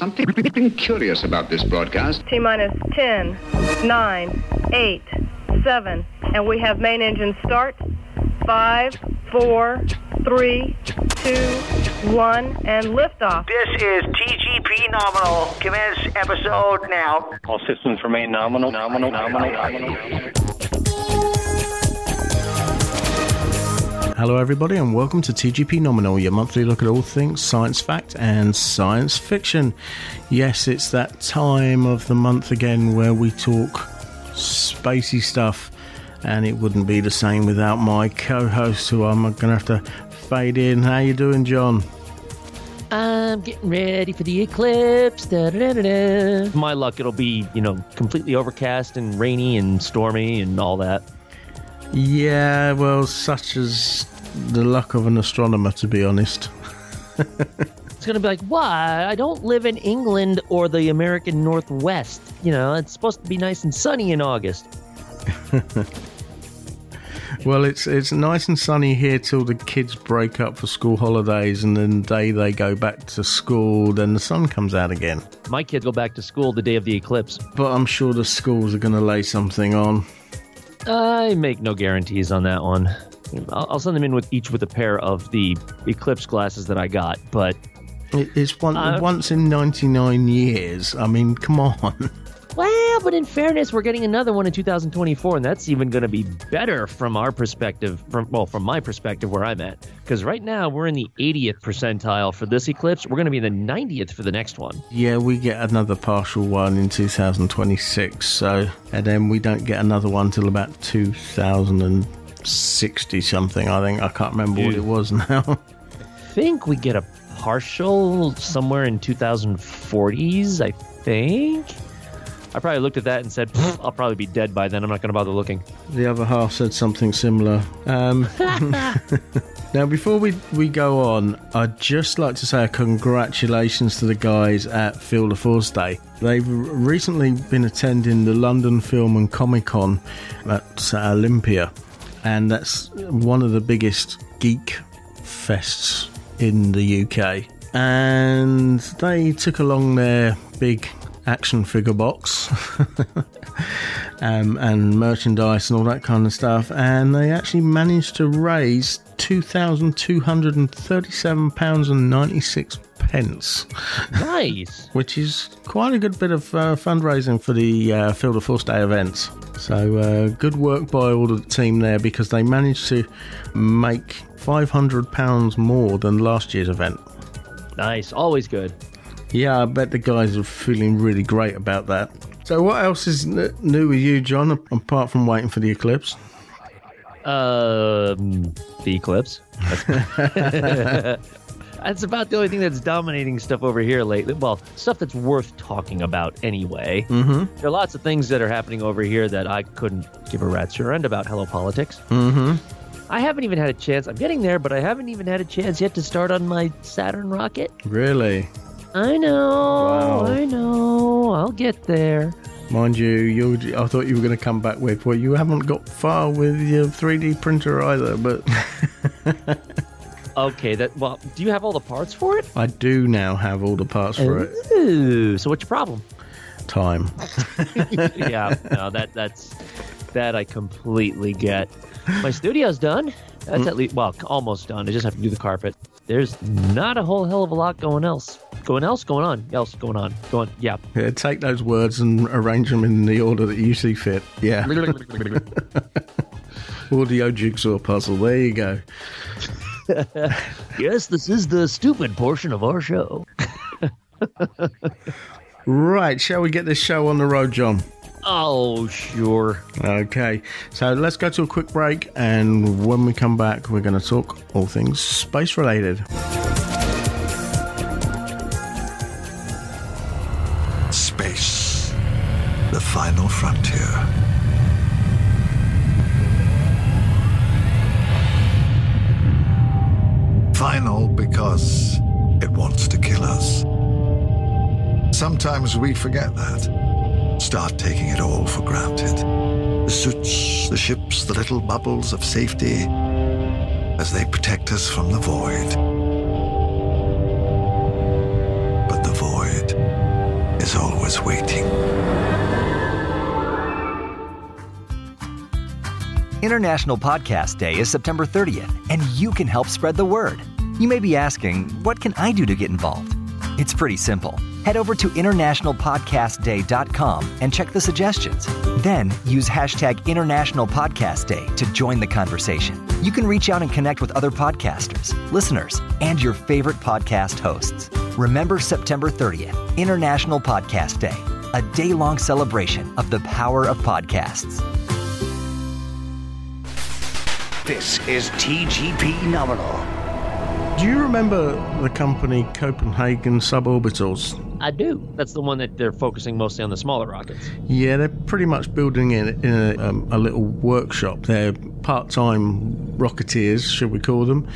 something been curious about this broadcast. T minus 10, 9, 8, 7. And we have main engine start. 5, 4, 3, 2, 1, and liftoff. This is TGP Nominal. Commence episode now. All systems remain nominal, nominal, nominal, nominal. Hello, everybody, and welcome to TGP Nominal, your monthly look at all things science fact and science fiction. Yes, it's that time of the month again where we talk spacey stuff, and it wouldn't be the same without my co-host, who I'm going to have to fade in. How you doing, John? I'm getting ready for the eclipse. Da, da, da, da. My luck, it'll be, you know, completely overcast and rainy and stormy and all that. Yeah, well, such as the luck of an astronomer, to be honest. It's going to be like, why? I don't live in England or the American Northwest. You know, it's supposed to be nice and sunny in August. Well, it's it's nice and sunny here till the kids break up for school holidays, and then the day they go back to school, then the sun comes out again. My kids go back to school the day of the eclipse. But I'm sure the schools are going to lay something on. I make no guarantees on that one. I'll, I'll send them in with each with a pair of the eclipse glasses that I got, but it's one, Uh, once in 99 years. I mean, come on. Well, but in fairness, we're getting another one in 2024, and that's even going to be better from our perspective. From well, from my perspective, where I'm at, because right now we're in the 80th percentile for this eclipse. We're going to be in the 90th for the next one. Yeah, we get another partial one in 2026, so and then we don't get another one till about 2060 something. I think I can't remember what it was now. I think we get a partial somewhere in 2040s. I think. I probably looked at that and said, "I'll probably be dead by then. I'm not going to bother looking." the other half said something similar. Um, now, before we we go on, I'd just like to say a congratulations to the guys at Field of Force Day. They've recently been attending the London Film and Comic Con at Olympia, and that's one of the biggest geek fests in the UK. And they took along their big action figure box um, and merchandise and all that kind of stuff, and they actually managed to raise two thousand two hundred and thirty-seven pounds and ninety-six pence, Nice. which is quite a good bit of uh, fundraising for the uh, Field of Force Day events. So uh, good work by all the team there because they managed to make five hundred pounds more than last year's event. Nice. Always good. Yeah, I bet the guys are feeling really great about that. So, what else is n- new with you, John, apart from waiting for the eclipse? Um, the eclipse. That's, that's about the only thing that's dominating stuff over here lately. Well, stuff that's worth talking about anyway. Mm-hmm. There are lots of things that are happening over here that I couldn't give a rat's end about. Hello, politics. Mm-hmm. I haven't even had a chance. I'm getting there, but I haven't even had a chance yet to start on my Saturn rocket. Really? I know. Wow. I know. I'll get there. Mind you, you I thought you were going to come back with, well, you haven't got far with your 3D printer either, but Okay. That. Well, do you have all the parts for it? I do now have all the parts for it. Ooh. So what's your problem? Time. yeah, no, that that's that I completely get. My studio's done. That's mm. at least well, almost done. I just have to do the carpet. There's not a whole hell of a lot going else. Going else, going on, else going on, going. Yeah. Yeah, take those words and arrange them in the order that you see fit. Yeah. Audio jigsaw puzzle. There you go. yes, this is the stupid portion of our show. Right, shall we get this show on the road, John? Oh, sure. Okay, so let's go to a quick break, and when we come back, we're going to talk all things space related. Space, the final frontier. Final because it wants to kill us. Sometimes we forget that. Start taking it all for granted. The suits, the ships, the little bubbles of safety as they protect us from the void. But the void is always waiting. International Podcast Day is September 30th, and you can help spread the word. You may be asking, what can I do to get involved? It's pretty simple. Head over to internationalpodcastday.com and check the suggestions. Then use hashtag International Podcast Day to join the conversation. You can reach out and connect with other podcasters, listeners, and your favorite podcast hosts. Remember September 30th, International Podcast Day, a day long celebration of the power of podcasts. This is TGP Nominal. Do you remember the company Copenhagen Suborbitals? I do. That's the one that they're focusing mostly on the smaller rockets. Yeah, they're pretty much building it in a, um, a little workshop. They're part-time rocketeers, should we call them?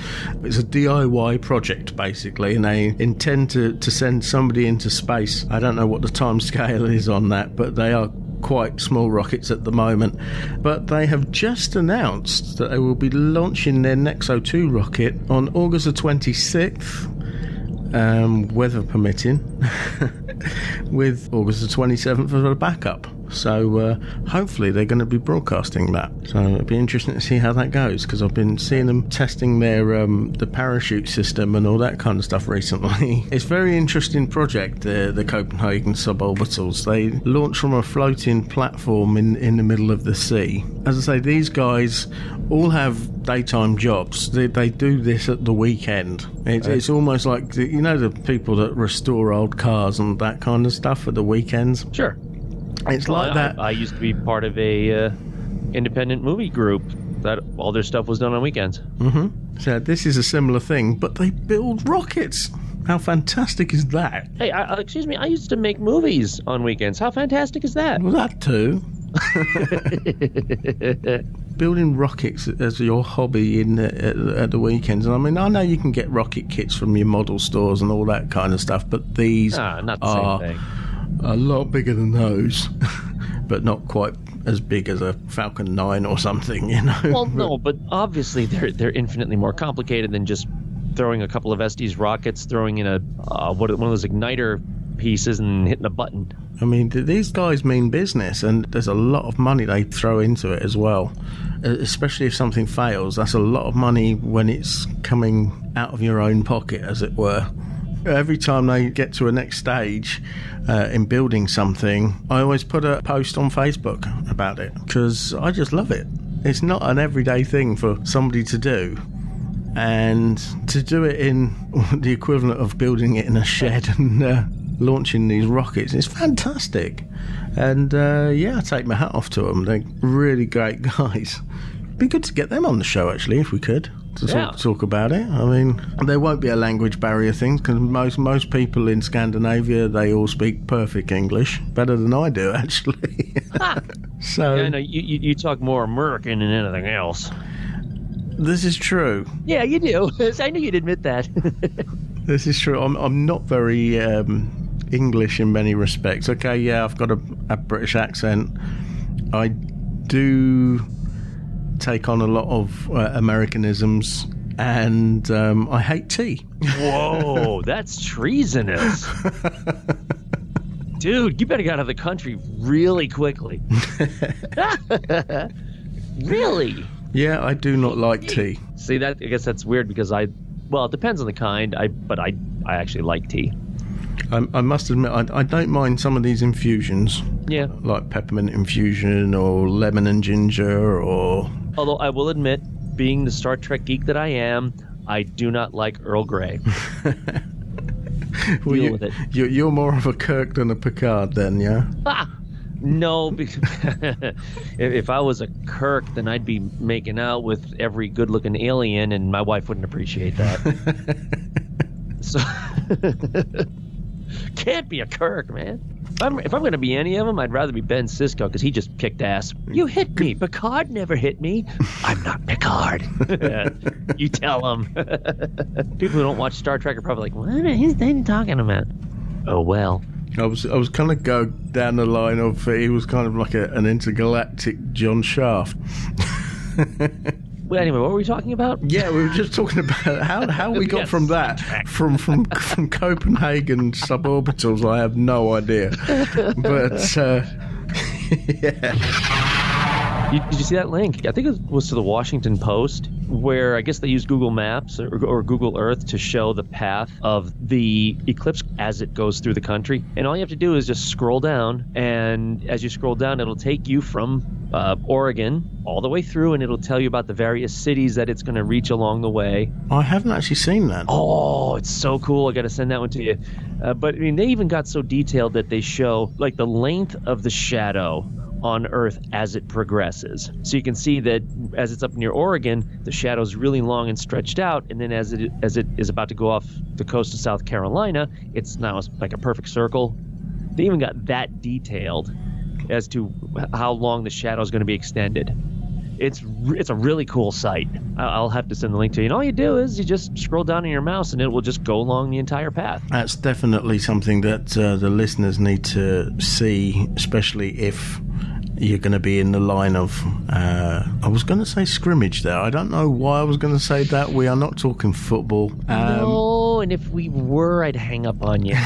It's a DIY project basically, and they intend to, to send somebody into space. I don't know what the time scale is on that, but they are quite small rockets at the moment. But they have just announced that they will be launching their Nexo 2 rocket on August the 26th um, weather permitting, with August the 27th as a backup. So uh, hopefully they're going to be broadcasting that. So it'll be interesting to see how that goes because I've been seeing them testing their um, the parachute system and all that kind of stuff recently. it's a very interesting project, the, the Copenhagen suborbitals. They launch from a floating platform in, in the middle of the sea. As I say, these guys all have daytime jobs. They, they do this at the weekend. It's, it's almost like the, you know the people that restore old cars and that kind of stuff for the weekends. Sure. It's Well, like I, that. I used to be part of a uh, independent movie group that all their stuff was done on weekends. So this is a similar thing, but they build rockets. How fantastic is that? Hey, I- excuse me. I used to make movies on weekends. How fantastic is that? Well, that too. Building rockets as your hobby in uh, at, at the weekends. And I mean, I know you can get rocket kits from your model stores and all that kind of stuff, but these Ah, the are a lot bigger than those, but not quite as big as a Falcon 9 or something, you know. Well, no, but obviously they're they're infinitely more complicated than just throwing a couple of Estes rockets, throwing in a uh, what one of those igniter pieces and hitting a button. I mean, these guys mean business, and there's a lot of money they throw into it as well. Especially if something fails, that's a lot of money when it's coming out of your own pocket, as it were. Every time they get to a next stage uh, in building something, I always put a post on Facebook about it because I just love it. It's not an everyday thing for somebody to do and to do it in the equivalent of building it in a shed and uh, launching these rockets. It's fantastic. And uh, yeah, I take my hat off to them. They're really great guys. Be good to get them on the show actually, if we could. To Yeah. talk, talk about it. I mean, there won't be a language barrier thing because most most people in Scandinavia they all speak perfect English, better than I do actually. so I know you, you you talk more American than anything else. this is true. Yeah, you do. I knew you'd admit that. This is true. I'm, I'm not very um, English in many respects. Okay, yeah, I've got a, a British accent. I do take on a lot of uh, Americanisms, and um, I hate tea. Whoa, that's treasonous. Dude, you better get out of the country really quickly. really? Yeah, I do not like tea. See that? I guess that's weird because I, well, it depends on the kind. I, but I, I actually like tea. I, I must admit, I, I don't mind some of these infusions, Yeah. like peppermint infusion or lemon and ginger or. Although I will admit, being the Star Trek geek that I am, I do not like Earl Grey. Well, Deal you, with it. You're, you're more of a Kirk than a Picard, then, yeah? Ah! No, because if, if I was a Kirk, then I'd be making out with every good-looking alien, and my wife wouldn't appreciate that. so can't be a Kirk, man. If I'm, if I'm going to be any of them, I'd rather be Ben Sisko because he just kicked ass. You hit me. Picard never hit me. I'm not Picard. you tell him. People who don't watch Star Trek are probably like, what is he talking about? Oh, well. I was I was kind of go down the line of he was kind of like a, an intergalactic John Shaft. Well, anyway, what were we talking about? Yeah, we were just talking about how how we got Yes, from that from from from Copenhagen suborbitals. I have no idea, but uh, yeah, You, did you see that link? I think it was to the Washington Post, where I guess they used Google Maps or, or Google Earth to show the path of the eclipse as it goes through the country. And all you have to do is just scroll down, and as you scroll down, it'll take you from uh, Oregon all the way through, and it'll tell you about the various cities that it's going to reach along the way. I haven't actually seen that. Oh, it's so cool. I got to send that one to you. Uh, but I mean, they even got so detailed that they show like the length of the shadow on Earth as it progresses. So you can see that as it's up near Oregon, the shadow's really long and stretched out, and then as it as it is about to go off the coast of South Carolina, it's now like a perfect circle. They even got that detailed as to how long the shadow is going to be extended. It's it's a really cool site. I'll have to send the link to you. And all you do is you just scroll down on your mouse, and it will just go along the entire path. That's definitely something that uh, the listeners need to see, especially if you're going to be in the line of. Uh, I was going to say scrimmage there. I don't know why I was going to say that. We are not talking football. Um, no, and if we were, I'd hang up on you.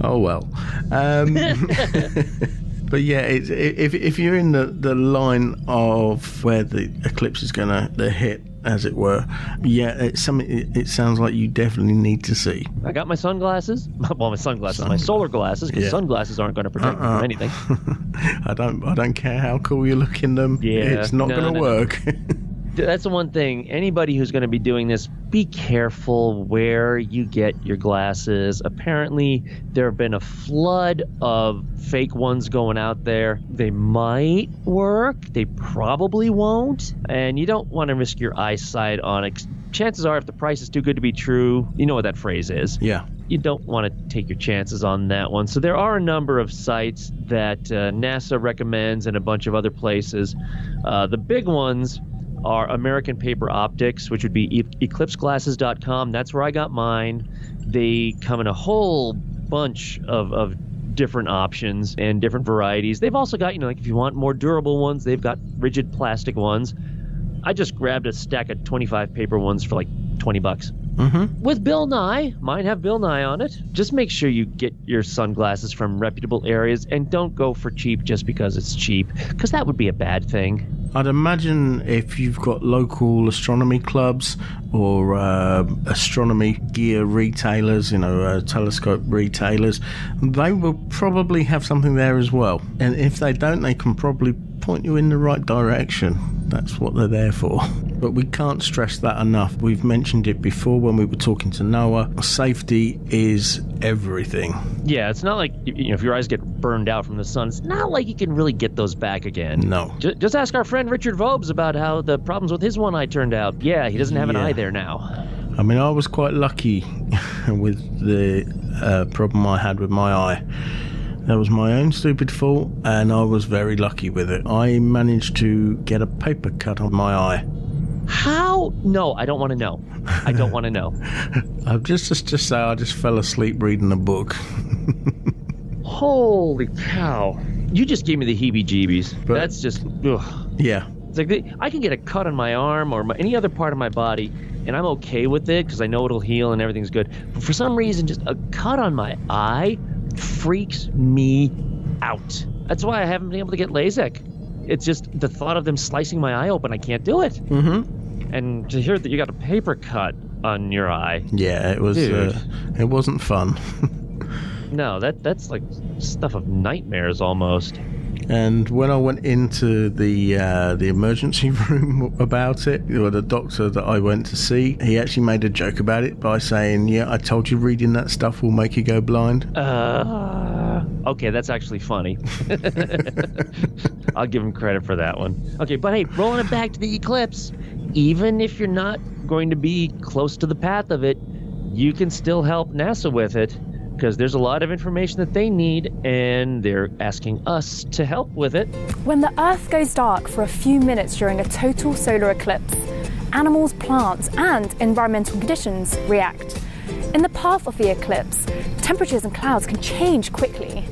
Oh well. Um, but yeah, it's, if if you're in the, the line of where the eclipse is gonna the hit, as it were, yeah, it's something. It, it sounds like you definitely need to see. I got my sunglasses. Well, my sunglasses, my solar glasses, because Yeah. sunglasses aren't going to protect me Uh-uh. from anything. I don't I don't care how cool you look in them. Yeah, it's not no, gonna no, no. work. That's the one thing. Anybody who's going to be doing this, be careful where you get your glasses. Apparently, there have been a flood of fake ones going out there. They might work, they probably won't, and you don't want to risk your eyesight on it. Chances are, if the price is too good to be true, you know what that phrase is. yeah. you don't want to take your chances on that one. So there are a number of sites that uh, NASA recommends and a bunch of other places. Uh, the big ones are American Paper Optics, which would be e- eclipseglasses.com. That's where I got mine. They come in a whole bunch of, of different options and different varieties. They've also got, you know, like if you want more durable ones, they've got rigid plastic ones. I just grabbed a stack of 25 paper ones for like 20 bucks Mm-hmm. with Bill Nye. Mine have Bill Nye on it. Just make sure you get your sunglasses from reputable areas and don't go for cheap just because it's cheap, because that would be a bad thing. I'd imagine if you've got local astronomy clubs or uh, astronomy gear retailers, you know, uh, telescope retailers, they will probably have something there as well. And if they don't, they can probably point you in the right direction. That's what they're there for. But we can't stress that enough. We've mentioned it before when we were talking to Noah. Safety is everything. Yeah, it's not like you know if your eyes get burned out from the sun, it's not like you can really get those back again. No. Ju- Just ask our friend Richard Vobes about how the problems with his one eye turned out. Yeah, he doesn't have an Yeah. eye there now. I mean, I was quite lucky with the uh, problem I had with my eye. That was my own stupid fault, and I was very lucky with it. I managed to get a paper cut on my eye. How? No, I don't want to know. I don't want to know. I've just just just say I just fell asleep reading a book. Holy cow! You just gave me the heebie-jeebies. But- That's just. Ugh. Yeah, It's like the, I can get a cut on my arm or my, any other part of my body, and I'm okay with it because I know it'll heal and everything's good. But for some reason, just a cut on my eye freaks me out. That's why I haven't been able to get LASIK. It's just the thought of them slicing my eye open. I can't do it. Mm-hmm. And to hear that you got a paper cut on your eye, yeah. It was. Uh, it wasn't fun. no, that that's like stuff of nightmares almost. And when I went into the uh, the emergency room about it, or the doctor that I went to see, he actually made a joke about it by saying, "Yeah, I told you reading that stuff will make you go blind." Uh, okay, that's actually funny. I'll give him credit for that one. Okay, but hey, rolling it back to the eclipse, even if you're not going to be close to the path of it, you can still help NASA with it because there's a lot of information that they need and they're asking us to help with it. When the Earth goes dark for a few minutes during a total solar eclipse, animals, plants, and environmental conditions react. In the path of the eclipse, temperatures and clouds can change quickly.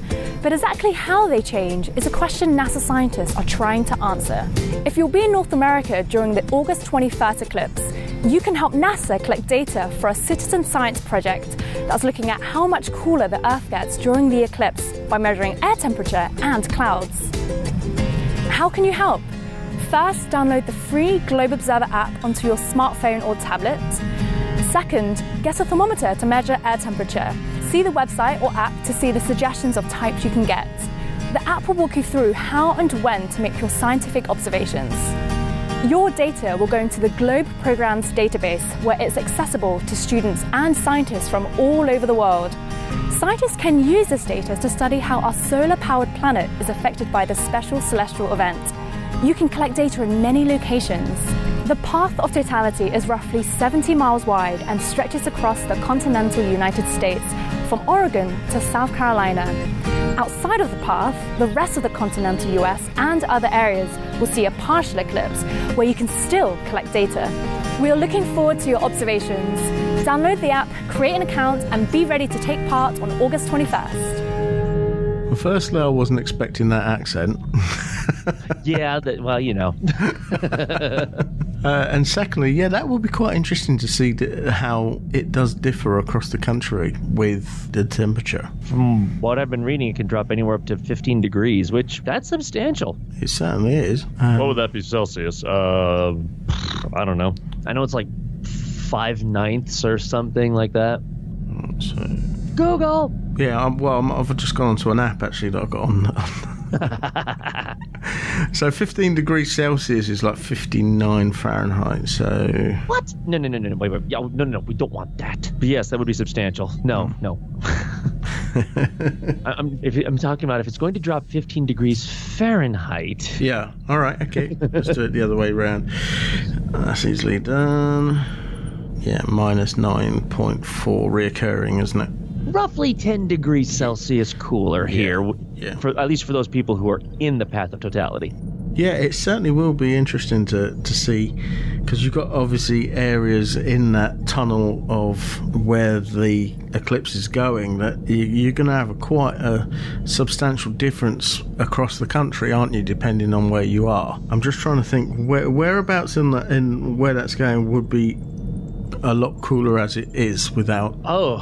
But exactly how they change is a question NASA scientists are trying to answer. If you'll be in North America during the August 21st eclipse, you can help NASA collect data for a citizen science project that's looking at how much cooler the Earth gets during the eclipse by measuring air temperature and clouds. How can you help? First, download the free Globe Observer app onto your smartphone or tablet. Second, get a thermometer to measure air temperature. See the website or app to see the suggestions of types you can get. The app will walk you through how and when to make your scientific observations. Your data will go into the Globe Program's database where it's accessible to students and scientists from all over the world. Scientists can use this data to study how our solar powered planet is affected by this special celestial event. You can collect data in many locations. The path of totality is roughly 70 miles wide and stretches across the continental United States from Oregon to South Carolina. Outside of the path, the rest of the continental US and other areas will see a partial eclipse where you can still collect data. We are looking forward to your observations. Download the app, create an account, and be ready to take part on August 21st. Well, firstly, I wasn't expecting that accent. yeah, that, well, you know. Uh, and secondly, yeah, that will be quite interesting to see th- how it does differ across the country with the temperature. From what I've been reading, it can drop anywhere up to 15 degrees, which that's substantial. It certainly is. Um, what would that be Celsius? Uh, I don't know. I know it's like five ninths or something like that. So, Google. yeah, I'm, well, I'm, I've just gone onto an app actually that I got on. so 15 degrees Celsius is like 59 Fahrenheit. So What? No, no, no, no, no. Wait, wait. Yeah, no, no, no. We don't want that. But yes, that would be substantial. No, hmm. no. I- I'm, if I'm talking about if it's going to drop 15 degrees Fahrenheit. yeah, all right, okay. Let's do it the other way around. That's easily done. Yeah, minus 9.4 reoccurring, isn't it? roughly 10 degrees Celsius cooler here, w- yeah. for at least for those people who are in the path of totality. Yeah, it certainly will be interesting to, to see because you've got obviously areas in that tunnel of where the eclipse is going that you, you're going to have a quite a substantial difference across the country, aren't you? Depending on where you are. I'm just trying to think where whereabouts in the, in where that's going would be a lot cooler as it is without. Oh,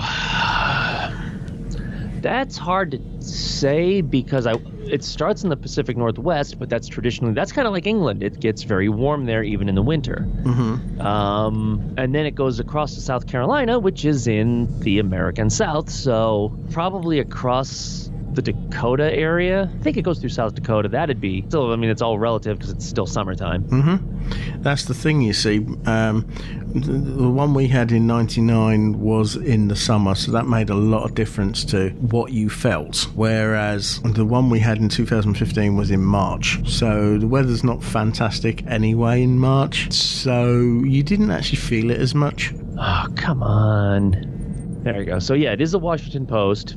that's hard to say because I it starts in the Pacific Northwest, but that's traditionally that's kind of like England. It gets very warm there even in the winter. Mm-hmm. Um, and then it goes across to South Carolina, which is in the American South. So probably across the Dakota area. I think it goes through South Dakota. That'd be still. I mean, it's all relative because it's still summertime. Mm-hmm. That's the thing, you see. Um, the, the one we had in '99 was in the summer, so that made a lot of difference to what you felt. Whereas the one we had in 2015 was in March, so the weather's not fantastic anyway in March, so you didn't actually feel it as much. Oh, come on. There you go. So yeah, it is the Washington Post.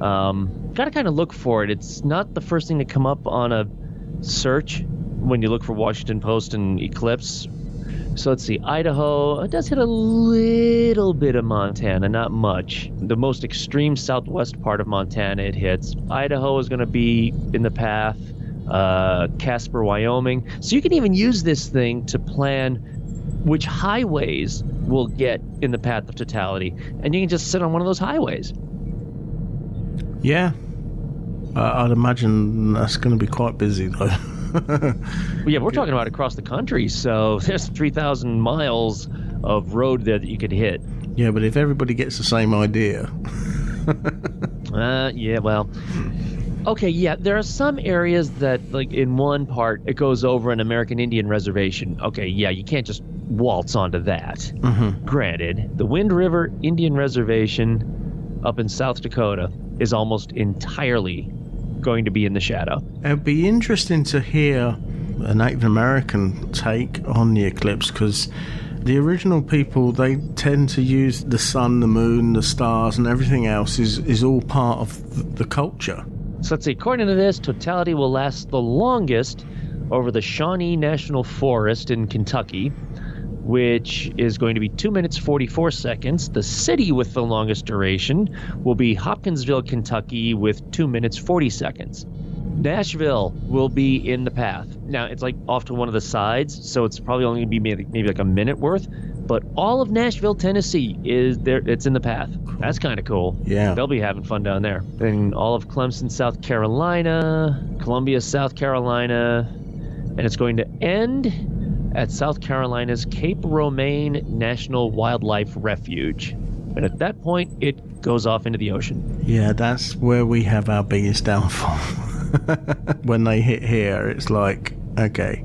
Um, Got to kind of look for it. It's not the first thing to come up on a search when you look for Washington Post and Eclipse. So let's see, Idaho. It does hit a little bit of Montana, not much. The most extreme southwest part of Montana it hits. Idaho is going to be in the path. Uh, Casper, Wyoming. So you can even use this thing to plan which highways will get in the path of totality, and you can just sit on one of those highways. Yeah, uh, I'd imagine that's going to be quite busy though. Well, yeah, we're talking about across the country, so there's 3,000 miles of road there that you could hit. yeah, but if everybody gets the same idea, Uh, yeah, well. Okay, yeah, there are some areas that, like, in one part, it goes over an American Indian reservation. Okay, yeah, you can't just waltz onto that. Mhm. Granted, the Wind River Indian Reservation up in South Dakota is almost entirely going to be in the shadow. It'd be interesting to hear a Native American take on the eclipse because the original people they tend to use the sun, the moon, the stars, and everything else is is all part of the culture. So let's see, according to this, totality will last the longest over the Shawnee National Forest in Kentucky. Which is going to be 2 minutes 44 seconds. The city with the longest duration will be Hopkinsville, Kentucky, with 2 minutes 40 seconds. Nashville will be in the path. Now, it's like off to one of the sides, so it's probably only going to be maybe, maybe like a minute worth. But all of Nashville, Tennessee is there. It's in the path. That's kind of cool. Yeah. They'll be having fun down there. And all of Clemson, South Carolina, Columbia, South Carolina, and it's going to end at South Carolina's Cape Romain National Wildlife Refuge. And at that point, it goes off into the ocean. Yeah, that's where we have our biggest downfall. when they hit here, it's like, okay,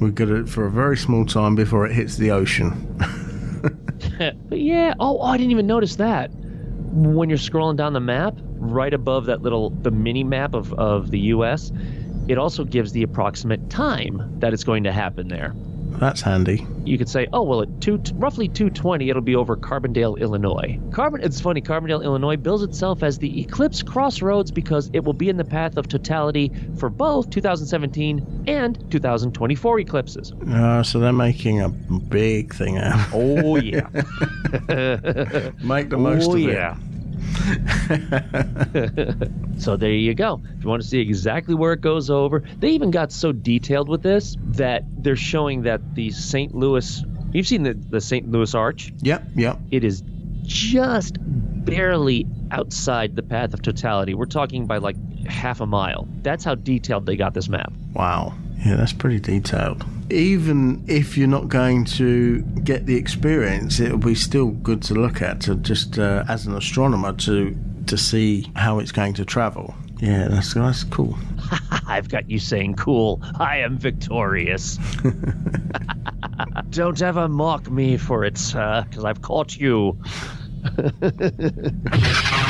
we've got it for a very small time before it hits the ocean. but yeah, oh, oh, I didn't even notice that. When you're scrolling down the map, right above that little the mini map of, of the US, it also gives the approximate time that it's going to happen there. That's handy. You could say, oh well, at two roughly 220, it'll be over Carbondale, Illinois. Carbon, it's funny. Carbondale, Illinois, bills itself as the Eclipse Crossroads because it will be in the path of totality for both 2017 and 2024 eclipses. Uh, so they're making a big thing out. Oh yeah. Make the most oh, of yeah. so there you go. If you want to see exactly where it goes over, they even got so detailed with this that they're showing that the St. Louis. You've seen the, the St. Louis Arch? Yep, yep. It is just barely outside the path of totality. We're talking by like half a mile. That's how detailed they got this map. Wow. Yeah, that's pretty detailed. Even if you're not going to get the experience, it'll be still good to look at to just uh, as an astronomer to to see how it's going to travel. Yeah, that's that's cool. I've got you saying cool. I am victorious. Don't ever mock me for it, sir, because I've caught you.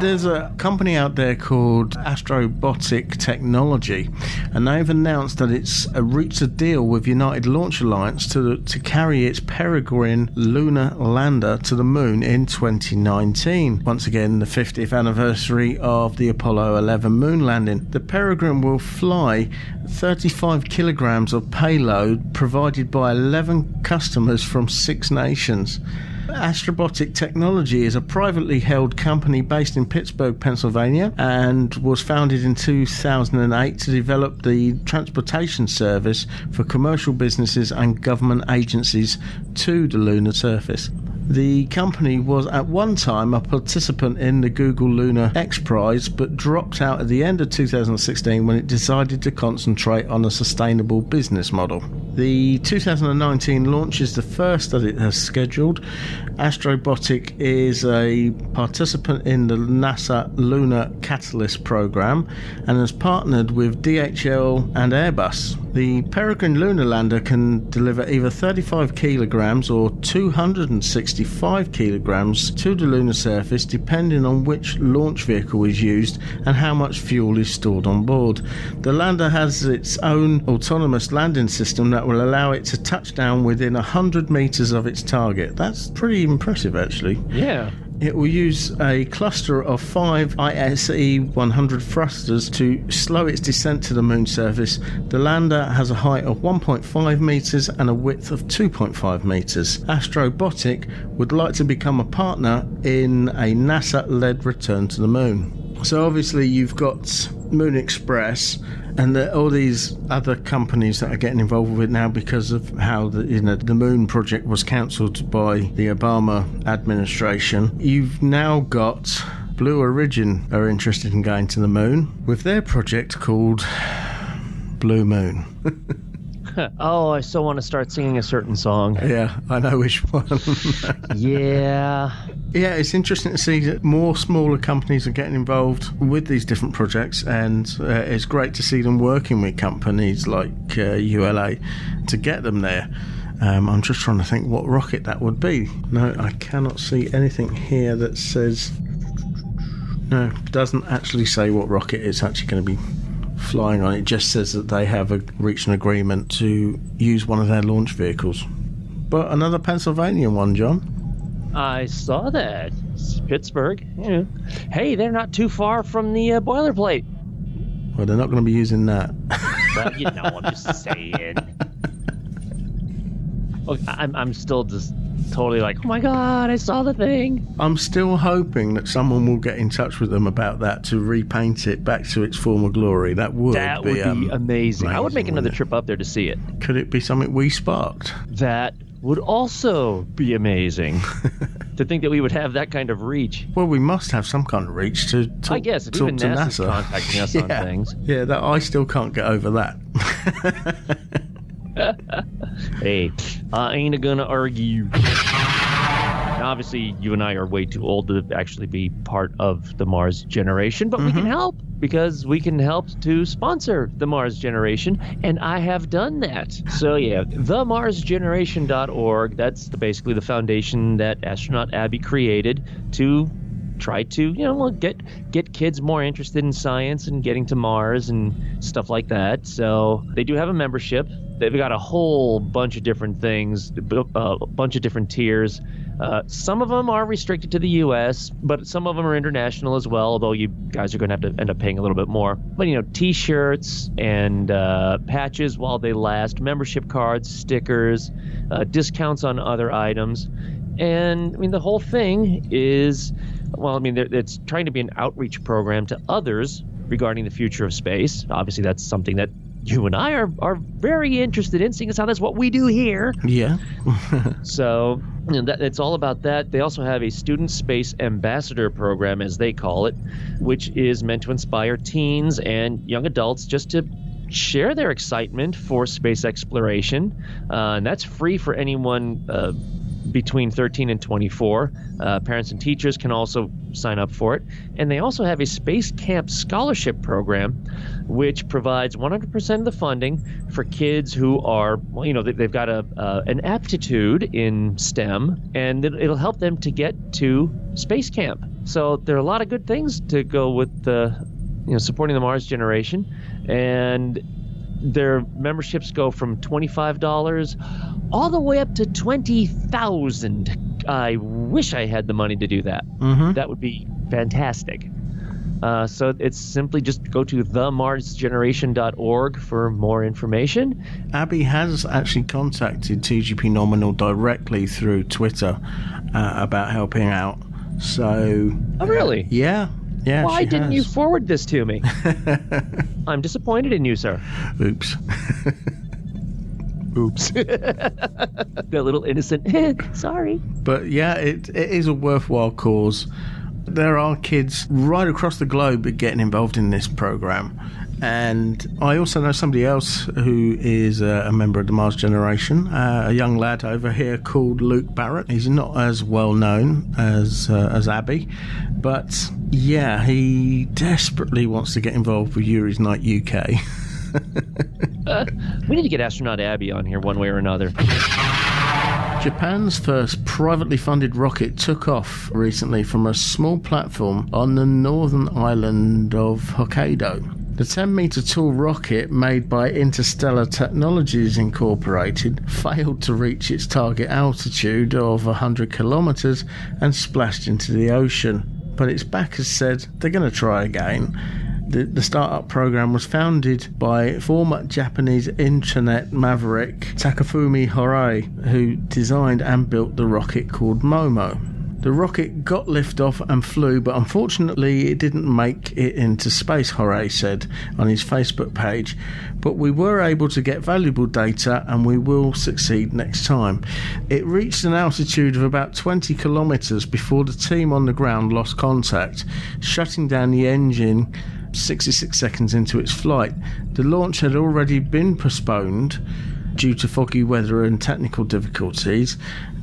There's a company out there called Astrobotic Technology, and they've announced that it's reached a deal with United Launch Alliance to to carry its Peregrine lunar lander to the moon in 2019. Once again, the 50th anniversary of the Apollo 11 moon landing. The Peregrine will fly 35 kilograms of payload provided by 11 customers from six nations. Astrobotic Technology is a privately held company based in Pittsburgh, Pennsylvania, and was founded in 2008 to develop the transportation service for commercial businesses and government agencies to the lunar surface. The company was at one time a participant in the Google Lunar X Prize, but dropped out at the end of 2016 when it decided to concentrate on a sustainable business model. The 2019 launch is the first that it has scheduled. Astrobotic is a participant in the NASA Lunar Catalyst program and has partnered with DHL and Airbus. The Peregrine lunar lander can deliver either 35 kilograms or 265 kilograms to the lunar surface, depending on which launch vehicle is used and how much fuel is stored on board. The lander has its own autonomous landing system that will allow it to touch down within 100 meters of its target. That's pretty impressive, actually. Yeah. It will use a cluster of five ISE 100 thrusters to slow its descent to the moon surface. The lander has a height of 1.5 meters and a width of 2.5 meters. Astrobotic would like to become a partner in a NASA led return to the moon. So, obviously, you've got Moon Express and the, all these other companies that are getting involved with it now because of how the you know the Moon project was cancelled by the Obama administration. You've now got Blue Origin are interested in going to the moon with their project called Blue Moon. oh, I still want to start singing a certain song. Yeah, I know which one. yeah. Yeah, it's interesting to see that more smaller companies are getting involved with these different projects, and uh, it's great to see them working with companies like uh, ULA to get them there. Um, I'm just trying to think what rocket that would be. No, I cannot see anything here that says. No, it doesn't actually say what rocket it's actually going to be flying on. It just says that they have a, reached an agreement to use one of their launch vehicles. But another Pennsylvania one, John. I saw that. It's Pittsburgh. Yeah. Hey, they're not too far from the uh, boilerplate. Well, they're not going to be using that. well, you know, I'm just saying. I'm, I'm still just totally like, oh my god, I saw the thing. I'm still hoping that someone will get in touch with them about that to repaint it back to its former glory. That would That be, would be um, amazing. I would make another wouldn't trip up there to see it. it? Could it be something we sparked? That would also be amazing. to think that we would have that kind of reach. Well, we must have some kind of reach to talk, I guess if talk even to NASA's NASA. contacting us on things. Yeah, that I still can't get over that. Hey, I ain't gonna argue. Obviously, you and I are way too old to actually be part of the Mars generation, but we can mm-hmm. help because we can help to sponsor the Mars generation, and I have done that. So, yeah, themarsgeneration.org, that's the, basically the foundation that astronaut Abby created to try to you know get get kids more interested in science and getting to Mars and stuff like that. So they do have a membership. They've got a whole bunch of different things, uh, a bunch of different tiers. Uh, some of them are restricted to the U.S., but some of them are international as well. Although you guys are going to have to end up paying a little bit more. But you know, T-shirts and uh, patches while they last, membership cards, stickers, uh, discounts on other items, and I mean the whole thing is well, I mean, it's trying to be an outreach program to others regarding the future of space. Obviously, that's something that you and I are, are very interested in, seeing as how that's what we do here. yeah. So, you know, that, it's all about that. They also have a student space ambassador program, as they call it, which is meant to inspire teens and young adults just to share their excitement for space exploration. Uh, and that's free for anyone. Uh, between 13 and 24. Uh, parents and teachers can also sign up for it. And they also have a Space Camp Scholarship Program, which provides 100% of the funding for kids who are, well, you know, they, they've got a uh, an aptitude in STEM, and it, it'll help them to get to space camp. So there are a lot of good things to go with the, you know, supporting the Mars generation, and their memberships go from $25 all the way up to 20000 I wish I had the money to do that. Mhm. That would be fantastic. Uh, so it's simply just go to themarsgeneration.org for more information. Abby has actually contacted TGP Nominal directly through Twitter uh, about helping out. So, Oh, really? yeah. Yeah. Why didn't you forward this to me? I'm disappointed in you, sir. Oops. Oops. that little innocent. Sorry. But yeah, it, it is a worthwhile cause. There are kids right across the globe getting involved in this program. And I also know somebody else who is a, member of the Mars Generation, uh, a young lad over here called Luke Barrett. He's not as well known as uh, as Abby, but yeah, he desperately wants to get involved with Yuri's Night UK. We need to get astronaut Abby on here one way or another. Japan's first privately funded rocket took off recently from a small platform on the northern island of Hokkaido. The 10 metre tall rocket made by Interstellar Technologies Incorporated failed to reach its target altitude of 100 kilometres and splashed into the ocean. But its backers said they're going to try again. The, the startup program was founded by former Japanese internet maverick Takafumi Horie, who designed and built the rocket called Momo. The rocket got liftoff and flew, but unfortunately it didn't make it into space, Horie said on his Facebook page. But we were able to get valuable data and we will succeed next time. It reached an altitude of about 20 kilometres before the team on the ground lost contact, shutting down the engine 66 seconds into its flight. The launch had already been postponed due to foggy weather and technical difficulties.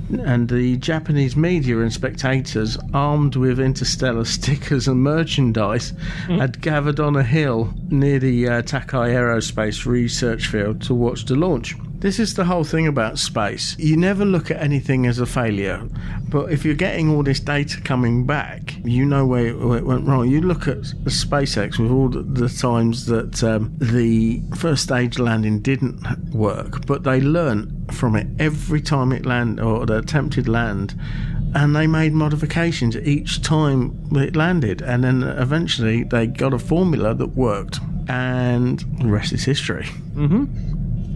And the Japanese media and spectators, armed with interstellar stickers and merchandise, had gathered on a hill near the uh, Taiki Aerospace Research Field to watch the launch. This is the whole thing about space. You never look at anything as a failure, but if you're getting all this data coming back, you know where it, where it went wrong. You look at SpaceX with all the, the times that um, the first stage landing didn't work, but they learnt from it every time it landed or the attempted land and they made modifications each time it landed and then eventually they got a formula that worked and the rest is history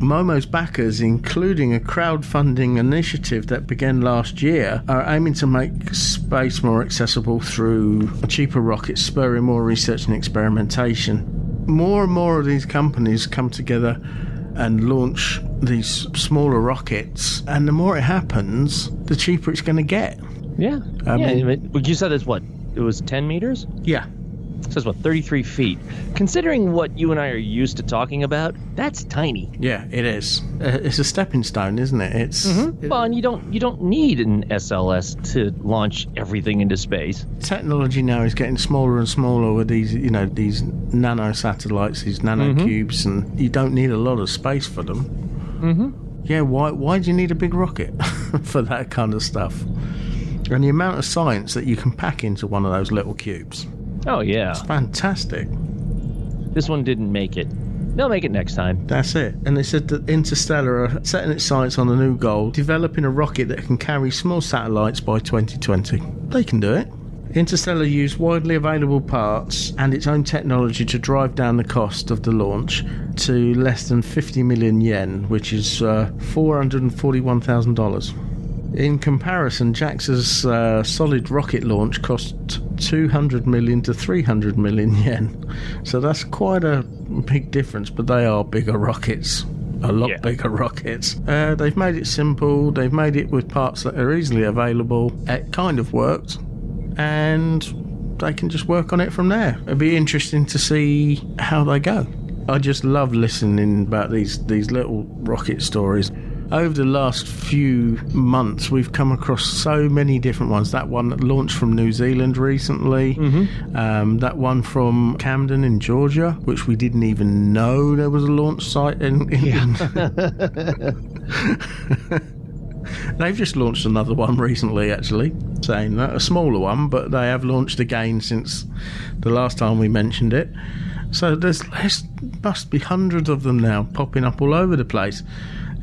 Momo's backers, including a crowdfunding initiative that began last year, are aiming to make space more accessible through cheaper rockets, spurring more research and experimentation. More and more of these companies come together and launch these smaller rockets, and the more it happens, the cheaper it's going to get. Yeah. Yeah. but you said it's what? It was 10 meters? Yeah. It says what? 33 feet. Considering what you and I are used to talking about, that's tiny. Yeah, it is. Uh, it's a stepping stone, isn't it? It's Well, and you don't you don't need an SLS to launch everything into space. technology now is getting smaller and smaller with these, you know, these nano satellites, these nano cubes, and you don't need a lot of space for them. Mm-hmm. Yeah, why? Why do you need a big rocket for that kind of stuff? And the amount of science that you can pack into one of those little cubes, Oh yeah. fantastic. This one didn't make it. They'll make it next time. That's it. And they said that Interstellar are setting its sights on a new goal, developing a rocket that can carry small satellites by 2020. They can do it. Interstellar used widely available parts and its own technology to drive down the cost of the launch to less than 50 million yen, which is uh, $441,000. In comparison, JAXA's uh, solid rocket launch cost 200 million to 300 million yen. So that's quite a big difference, but they are bigger rockets. A lot Yeah. bigger rockets. Uh, they've made it simple, they've made it with parts that are easily available. It kind of worked, and they can just work on it from there. It'd be interesting to see how they go. I just love listening about these these little rocket stories. Over the last few months, we've come across so many different ones. That one that launched from New Zealand recently, um, that one from Camden in Georgia, which we didn't even know there was a launch site in. in They've just launched another one recently, actually, saying that a smaller one, but they have launched again since the last time we mentioned it. So there's, there's must be hundreds of them now popping up all over the place,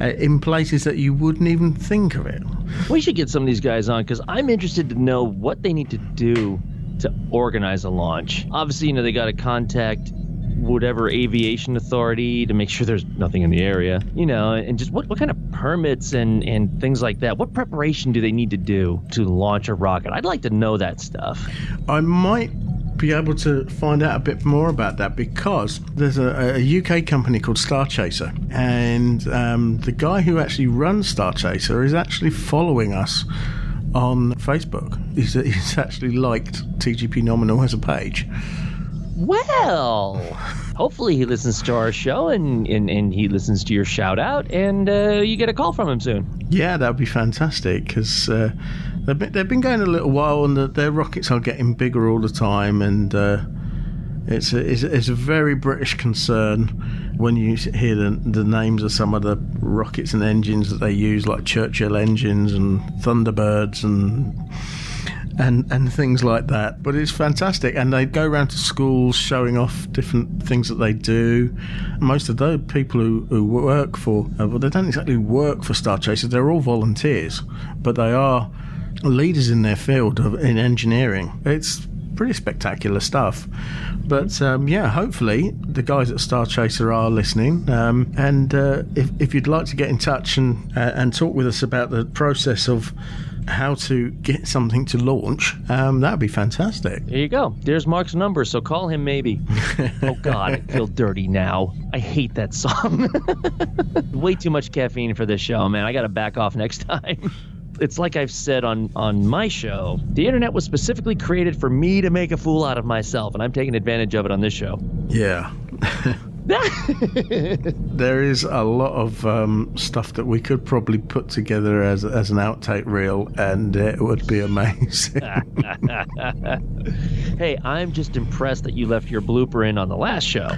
uh, in places that you wouldn't even think of it. We should get some of these guys on because I'm interested to know what they need to do to organize a launch. Obviously, you know, they got to contact whatever aviation authority to make sure there's nothing in the area, you know, and just what, what kind of permits and, and things like that. What preparation do they need to do to launch a rocket? I'd like to know that stuff. I might be able to find out a bit more about that because there's a, a UK company called Starchaser, and um, the guy who actually runs Starchaser is actually following us on Facebook. He's, he's actually liked TGP Nominal as a page. Well, hopefully he listens to our show and, and, and he listens to your shout out and uh, you get a call from him soon. Yeah, that would be fantastic because uh, they've, been, they've been going a little while and the, their rockets are getting bigger all the time. And uh, it's, a, it's, it's a very British concern when you hear the, the names of some of the rockets and engines that they use, like Churchill engines and Thunderbirds and. And, and things like that, but it's fantastic. And they go around to schools showing off different things that they do. Most of the people who, who work for, uh, well, they don't exactly work for Starchasers. They're all volunteers, but they are leaders in their field of, in engineering. It's pretty spectacular stuff. But um, yeah, hopefully the guys at Starchaser are listening. Um, and uh, if, if you'd like to get in touch and uh, and talk with us about the process of how to get something to launch, um, that'd be fantastic. There you go. There's Mark's number, so call him maybe. oh, God, I feel dirty now. I hate that song. Way too much caffeine for this show, man. I got to back off next time. It's like I've said on, on my show. The internet was specifically created for me to make a fool out of myself, and I'm taking advantage of it on this show. Yeah. there is a lot of um, stuff that we could probably put together as, as an outtake reel, and it would be amazing. hey, I'm just impressed that you left your blooper in on the last show.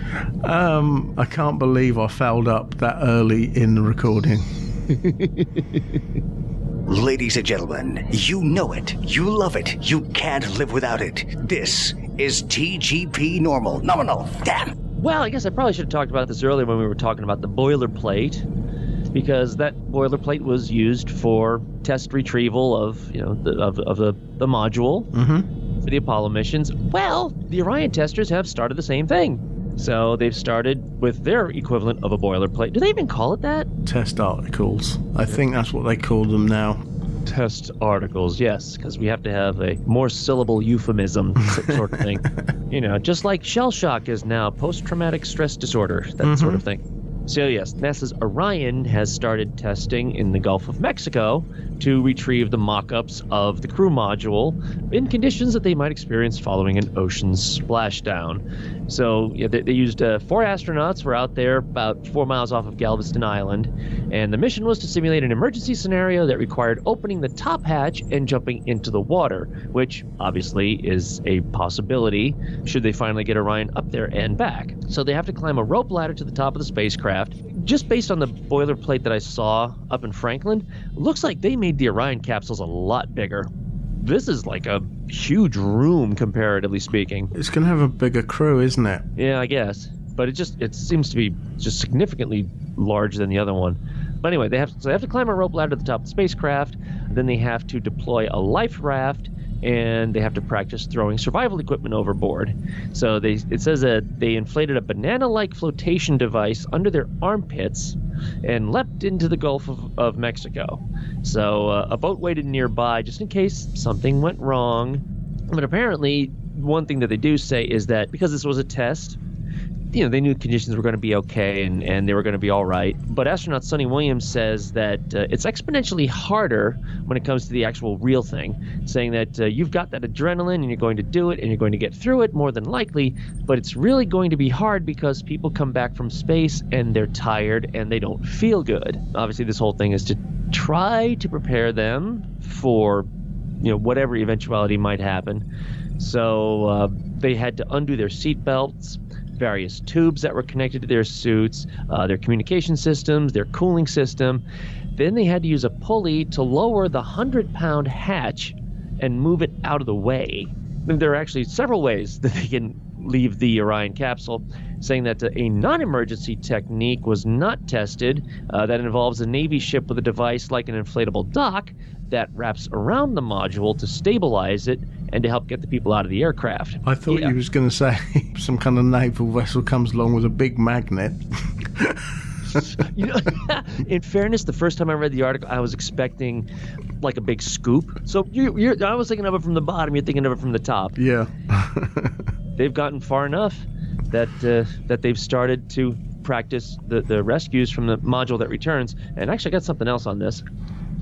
um, I can't believe I fouled up that early in the recording. Ladies and gentlemen, you know it. You love it. You can't live without it. This is TGP Normal. Nominal. Damn. Well, I guess I probably should have talked about this earlier when we were talking about the boilerplate, because that boilerplate was used for test retrieval of you know the, of, of the, the module Mm-hmm. for the Apollo missions. Well, the Orion testers have started the same thing. So they've started with their equivalent of a boilerplate. Do they even call it that? Test articles. I think that's what they call them now. Test articles, yes, because we have to have a more syllable euphemism sort of thing. You know, just like shell shock is now post traumatic stress disorder, that mm-hmm. sort of thing. So, yes, NASA's Orion has started testing in the Gulf of Mexico to retrieve the mock ups of the crew module in conditions that they might experience following an ocean splashdown. So, yeah, they, they used uh, four astronauts were out there about four miles off of Galveston Island, and the mission was to simulate an emergency scenario that required opening the top hatch and jumping into the water, which obviously is a possibility should they finally get Orion up there and back. So, they have to climb a rope ladder to the top of the spacecraft. Just based on the boilerplate that I saw up in Franklin, looks like they made the Orion capsules a lot bigger. This is like a huge room, comparatively speaking. It's going to have a bigger crew, isn't it? Yeah, I guess. But it just it seems to be just significantly larger than the other one. But anyway, they have so they have to climb a rope ladder to the top of the spacecraft. Then they have to deploy a life raft, and they have to practice throwing survival equipment overboard. So they it says that they inflated a banana-like flotation device under their armpits and leapt into the Gulf of, of Mexico. So uh, a boat waited nearby just in case something went wrong. But apparently, one thing that they do say is that because this was a test, you know, they knew conditions were going to be okay and, and they were going to be all right. But astronaut Suni Williams says that uh, it's exponentially harder when it comes to the actual real thing, saying that uh, you've got that adrenaline and you're going to do it and you're going to get through it more than likely, but it's really going to be hard because people come back from space and they're tired and they don't feel good. Obviously, this whole thing is to try to prepare them for, you know, whatever eventuality might happen. So uh, they had to undo their seatbelts various tubes that were connected to their suits, uh, their communication systems, their cooling system. Then they had to use a pulley to lower the 100 pound hatch and move it out of the way. There are actually several ways that they can leave the Orion capsule, saying that a non emergency technique was not tested uh, that involves a Navy ship with a device like an inflatable dock that wraps around the module to stabilize it and to help get the people out of the aircraft. I thought Yeah. you was going to say some kind of naval vessel comes along with a big magnet. you know, in fairness, the first time I read the article, I was expecting like a big scoop. So you, you're, I was thinking of it from the bottom. You're thinking of it from the top. yeah. They've gotten far enough that uh, that they've started to practice the, the rescues from the module that returns. And actually, I got something else on this.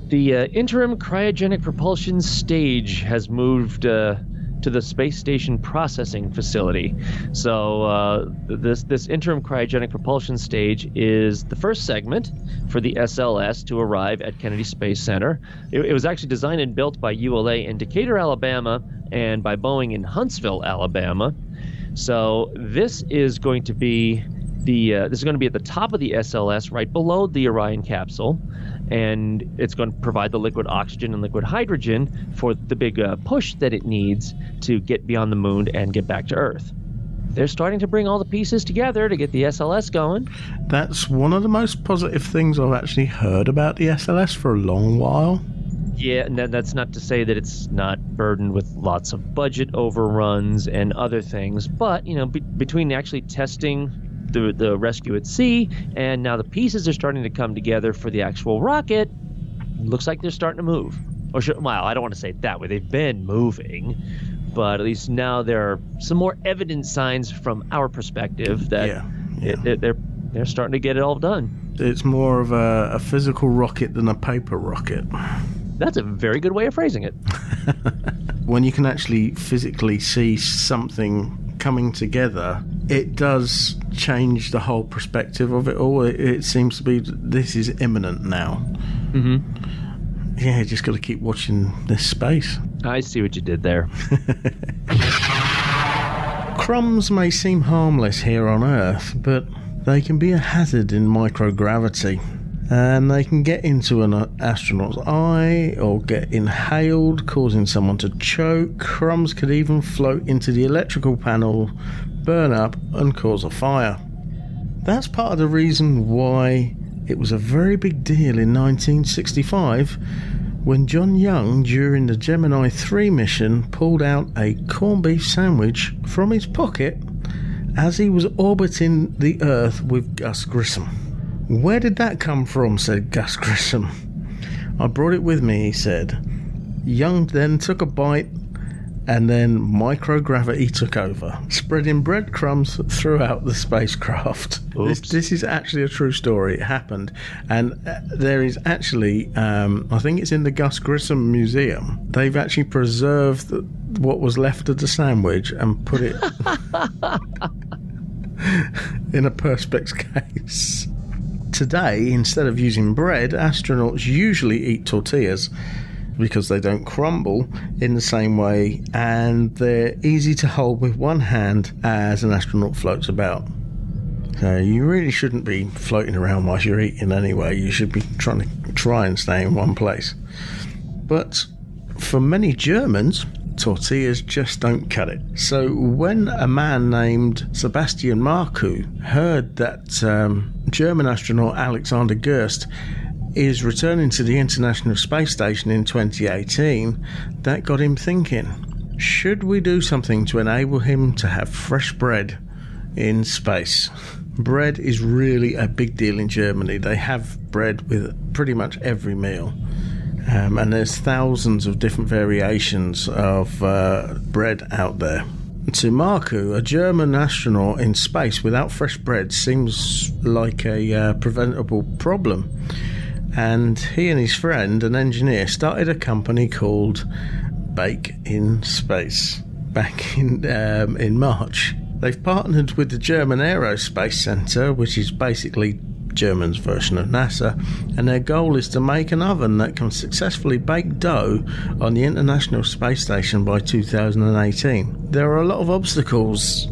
The uh, interim cryogenic propulsion stage has moved uh, to the space station processing facility. So uh, this this interim cryogenic propulsion stage is the first segment for the SLS to arrive at Kennedy Space Center. It, it was actually designed and built by ULA in Decatur, Alabama, and by Boeing in Huntsville, Alabama. So this is going to be the uh, this is going to be at the top of the SLS, right below the Orion capsule, and it's going to provide the liquid oxygen and liquid hydrogen for the big uh, push that it needs to get beyond the moon and get back to Earth. They're starting to bring all the pieces together to get the SLS going. That's one of the most positive things I've actually heard about the SLS for a long while. Yeah, and that's not to say that it's not burdened with lots of budget overruns and other things, but you know, be- between actually testing the the rescue at sea and now the pieces are starting to come together for the actual rocket, looks like they're starting to move. Or should, well, I don't want to say it that way. They've been moving, but at least now there are some more evident signs from our perspective that Yeah, it- it- they're they're starting to get it all done. It's more of a, a physical rocket than a paper rocket. That's a very good way of phrasing it. When you can actually physically see something coming together, it does change the whole perspective of it all. It, it seems to be this is imminent now. Mm-hmm. Yeah, just got to keep watching this space. I see what you did there. Crumbs may seem harmless here on Earth, but they can be a hazard in microgravity. And they can get into an astronaut's eye or get inhaled, causing someone to choke. Crumbs could even float into the electrical panel, burn up, and cause a fire. That's part of the reason why it was a very big deal in 1965 when John Young, during the Gemini 3 mission, pulled out a corned beef sandwich from his pocket as he was orbiting the Earth with Gus Grissom. Where did that come from? said Gus Grissom. I brought it with me, he said. Young then took a bite, and then microgravity took over, spreading breadcrumbs throughout the spacecraft. This, this is actually a true story. It happened. And uh, there is actually, um, I think it's in the Gus Grissom Museum, they've actually preserved what was left of the sandwich and put it in a Perspex case. Today, instead of using bread, astronauts usually eat tortillas because they don't crumble in the same way and they're easy to hold with one hand as an astronaut floats about. So you really shouldn't be floating around whilst you're eating anyway. You should be trying to try and stay in one place. But for many Germans, tortillas just don't cut it. So when a man named Sebastian Marcu heard that um, German astronaut Alexander Gerst is returning to the International Space Station in 2018, that got him thinking should we do something to enable him to have fresh bread in space? Bread is really a big deal in Germany. They have bread with pretty much every meal. Um, and there's thousands of different variations of uh, bread out there. To Marcu, a German astronaut in space without fresh bread seems like a uh, preventable problem and he and his friend, an engineer, started a company called Bake in Space back in um, in March. They've partnered with the German Aerospace Center, which is basically German's version of NASA, and their goal is to make an oven that can successfully bake dough on the International Space Station by 2018. There are a lot of obstacles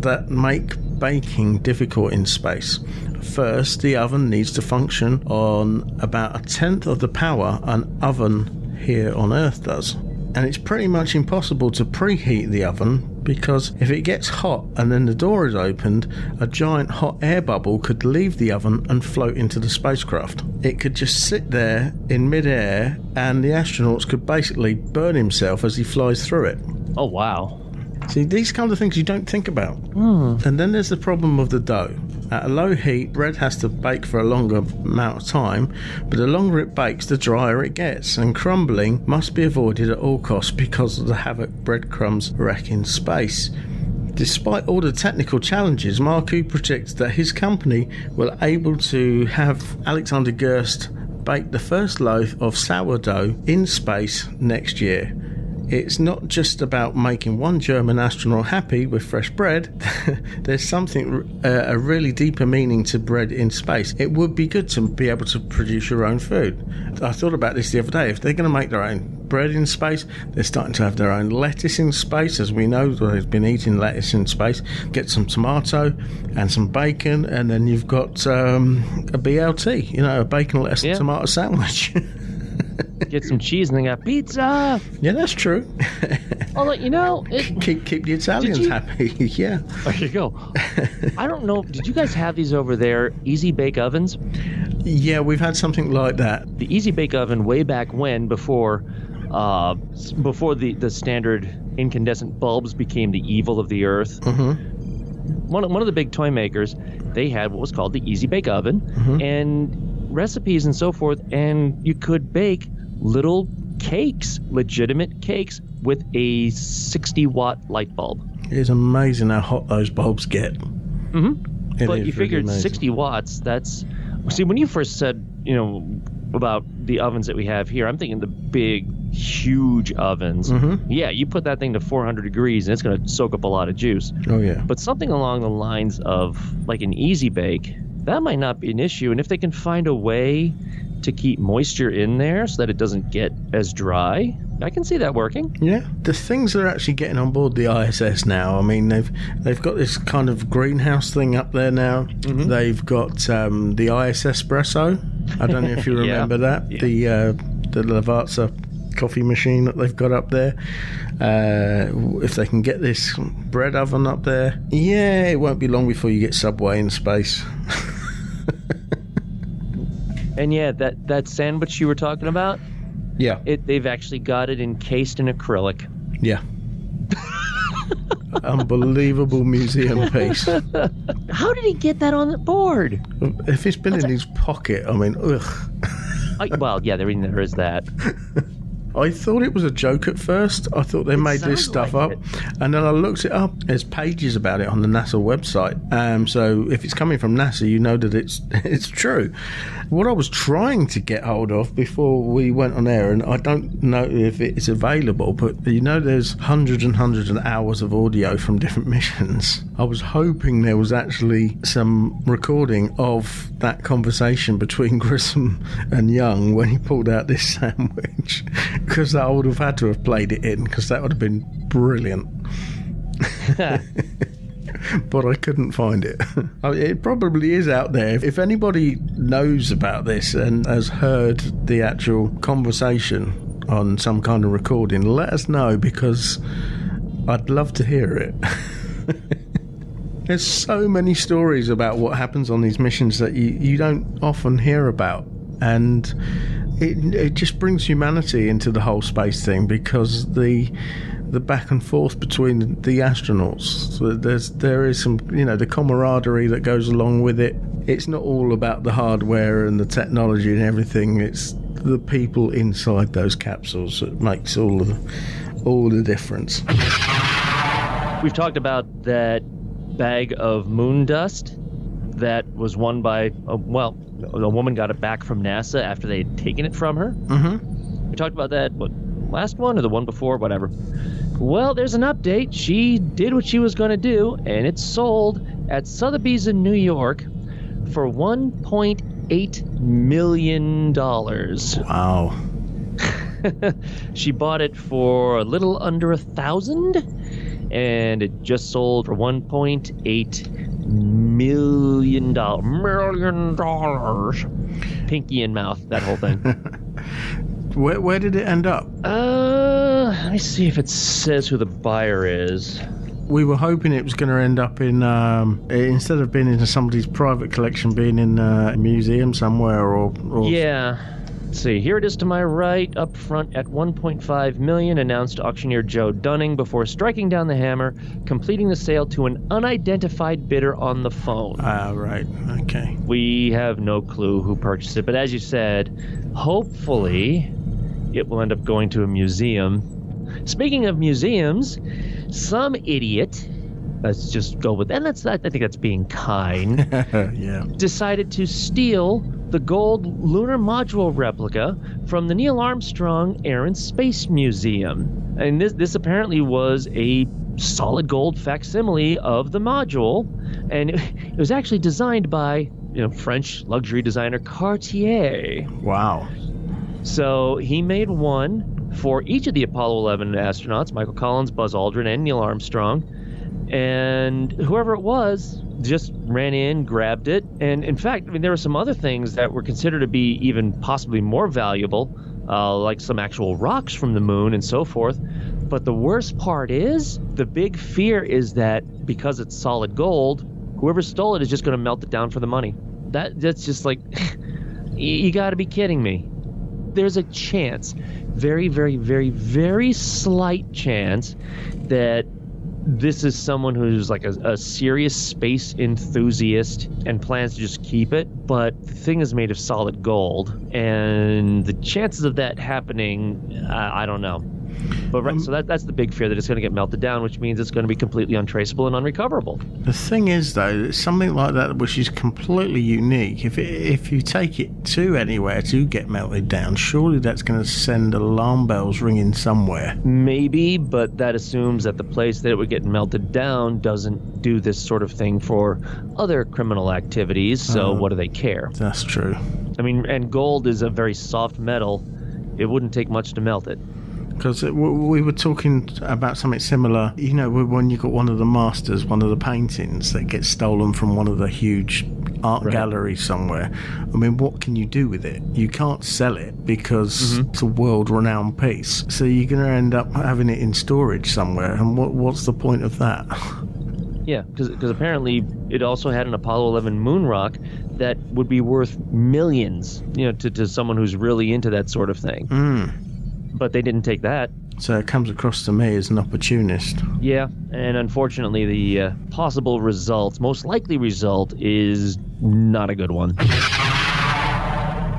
that make baking difficult in space. First, the oven needs to function on about a tenth of the power an oven here on Earth does. And it's pretty much impossible to preheat the oven because if it gets hot and then the door is opened, a giant hot air bubble could leave the oven and float into the spacecraft. It could just sit there in midair and the astronauts could basically burn himself as he flies through it. Oh, wow. See, these kind of things you don't think about. Hmm. And then there's the problem of the dough. At a low heat, bread has to bake for a longer amount of time, but the longer it bakes, the drier it gets, and crumbling must be avoided at all costs because of the havoc breadcrumbs wreak in space. Despite all the technical challenges, Marcu predicts that his company will able to have Alexander Gerst bake the first loaf of sourdough in space next year. It's not just about making one German astronaut happy with fresh bread. There's something, uh, a really deeper meaning to bread in space. It would be good to be able to produce your own food. I thought about this the other day. If they're going to make their own bread in space, they're starting to have their own lettuce in space. As we know, they've been eating lettuce in space. Get some tomato and some bacon, and then you've got um, a BLT, you know, a bacon, lettuce, Yeah. tomato sandwich. Get some cheese and they got pizza. yeah, that's true. Although, you know, it, keep keep the Italians you- happy. yeah. there you go. I don't know. Did you guys have these over there? Easy bake ovens? Yeah, we've had something like that. The Easy Bake Oven, way back when, before uh, before the, the standard incandescent bulbs became the evil of the earth. One, of- one of the big toy makers, they had what was called the Easy Bake Oven, and recipes and so forth, and you could bake little cakes, legitimate cakes, with a 60 watt light bulb. It's amazing how hot those bulbs get. Mm-hmm. It but is you really figured amazing. 60 watts, that's. See, when you first said, you know, about the ovens that we have here, I'm thinking the big, huge ovens. Mhm. Yeah, you put that thing to 400 degrees and it's going to soak up a lot of juice. Oh yeah. But something along the lines of like an easy bake, that might not be an issue. And if they can find a way to keep moisture in there so that it doesn't get as dry, I can see that working. Yeah, the things that are actually getting on board the ISS now. I mean, they've they've got this kind of greenhouse thing up there now. Mm-hmm. They've got um, the ISSpresso. I don't know if you Yeah. remember that. The uh, the Lavazza coffee machine that they've got up there. Uh, if they can get this bread oven up there, yeah, it won't be long before you get Subway in space. And yeah, that, that sandwich you were talking about, Yeah, it they've actually got it encased in acrylic. yeah. Unbelievable museum piece. How did he get that on the board? If it's been in his pocket, I mean, ugh. I, well, yeah, there, there is that. I thought it was a joke at first. I thought they made this stuff like up, and then I looked it up. There's pages about it on the NASA website. Um, so if it's coming from NASA, you know that it's it's true. What I was trying to get hold of before we went on air, and I don't know if it's available, but you know, there's hundreds and hundreds of hours of audio from different missions. I was hoping there was actually some recording of that conversation between Grissom and Young when he pulled out this sandwich, because I would have had to have played it in, because that would have been brilliant. but I couldn't find it. Oh, it probably is out there. If anybody knows about this and has heard the actual conversation on some kind of recording, let us know because I'd love to hear it. There's so many stories about what happens on these missions that you, you don't often hear about. And it, it just brings humanity into the whole space thing because the the back and forth between the astronauts. So there's there is some you know the camaraderie that goes along with it. It's not all about the hardware and the technology and everything. It's the people inside those capsules that makes all the all the difference. We've talked about that bag of moon dust that was won by, a, well, a woman got it back from NASA after they had taken it from her. Mm-hmm. We talked about that, what, last one or the one before, whatever. Well, there's an update. She did what she was going to do, and it's sold at Sotheby's in New York for $1.8 million. Wow. she bought it for a little under a thousand, and it just sold for 1.8 million dollars. Million dollars. Pinky in mouth, that whole thing. Where, where did it end up? uh, let me see if it says who the buyer is. We were hoping it was going to end up in, um, instead of being in somebody's private collection, being in a museum somewhere or. or Yeah. Let's see, here it is to my right, up front at 1.5 million, announced auctioneer Joe Dunning before striking down the hammer, completing the sale to an unidentified bidder on the phone. Ah, right. Okay. We have no clue who purchased it, but as you said, hopefully it will end up going to a museum. Speaking of museums, some idiot, let's just go with and that's I think that's being kind, yeah. decided to steal the gold lunar module replica from the Neil Armstrong Air and Space Museum. And this this apparently was a solid gold facsimile of the module, and it, it was actually designed by you know French luxury designer Cartier. Wow. So he made one for each of the Apollo 11 astronauts Michael Collins, Buzz Aldrin, and Neil Armstrong. And whoever it was just ran in, grabbed it. And in fact, I mean, there were some other things that were considered to be even possibly more valuable, uh, like some actual rocks from the moon and so forth. But the worst part is the big fear is that because it's solid gold, whoever stole it is just going to melt it down for the money. That that's just like you, you got to be kidding me. There's a chance, very, very, very, very slight chance that this is someone who's like a, a serious space enthusiast and plans to just keep it. But the thing is made of solid gold, and the chances of that happening, I, I don't know. But right, um, so that, that's the big fear that it's going to get melted down, which means it's going to be completely untraceable and unrecoverable. The thing is, though, something like that, which is completely unique, if it, if you take it to anywhere to get melted down, surely that's going to send alarm bells ringing somewhere. Maybe, but that assumes that the place that it would get melted down doesn't do this sort of thing for other criminal activities. So Oh. what do they care? That's true. I mean, and gold is a very soft metal. It wouldn't take much to melt it. Because we were talking about something similar. You know, when you got one of the masters, one of the paintings that gets stolen from one of the huge art Right. galleries somewhere. I mean, what can you do with it? You can't sell it because Mm-hmm. it's a world-renowned piece. So you're going to end up having it in storage somewhere. And what what's the point of that? Yeah, because apparently it also had an Apollo 11 moon rock that would be worth millions, you know, to, to someone who's really into that sort of thing. Mm. But they didn't take that. So it comes across to me as an opportunist. Yeah, and unfortunately, the uh, possible result, most likely result, is not a good one.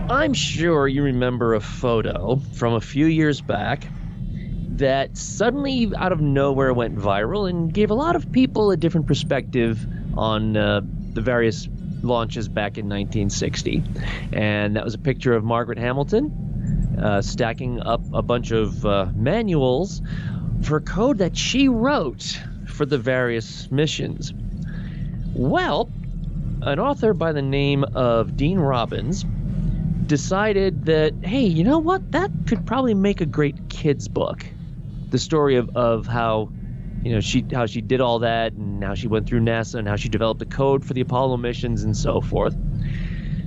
I'm sure you remember a photo from a few years back that suddenly, out of nowhere, went viral and gave a lot of people a different perspective on uh, the various launches back in 1960. And that was a picture of Margaret Hamilton uh, stacking up a bunch of uh, manuals for code that she wrote for the various missions. Well, an author by the name of Dean Robbins decided that, hey, you know what? That could probably make a great kids book. The story of, of how you know she how she did all that and how she went through NASA and how she developed the code for the Apollo missions and so forth.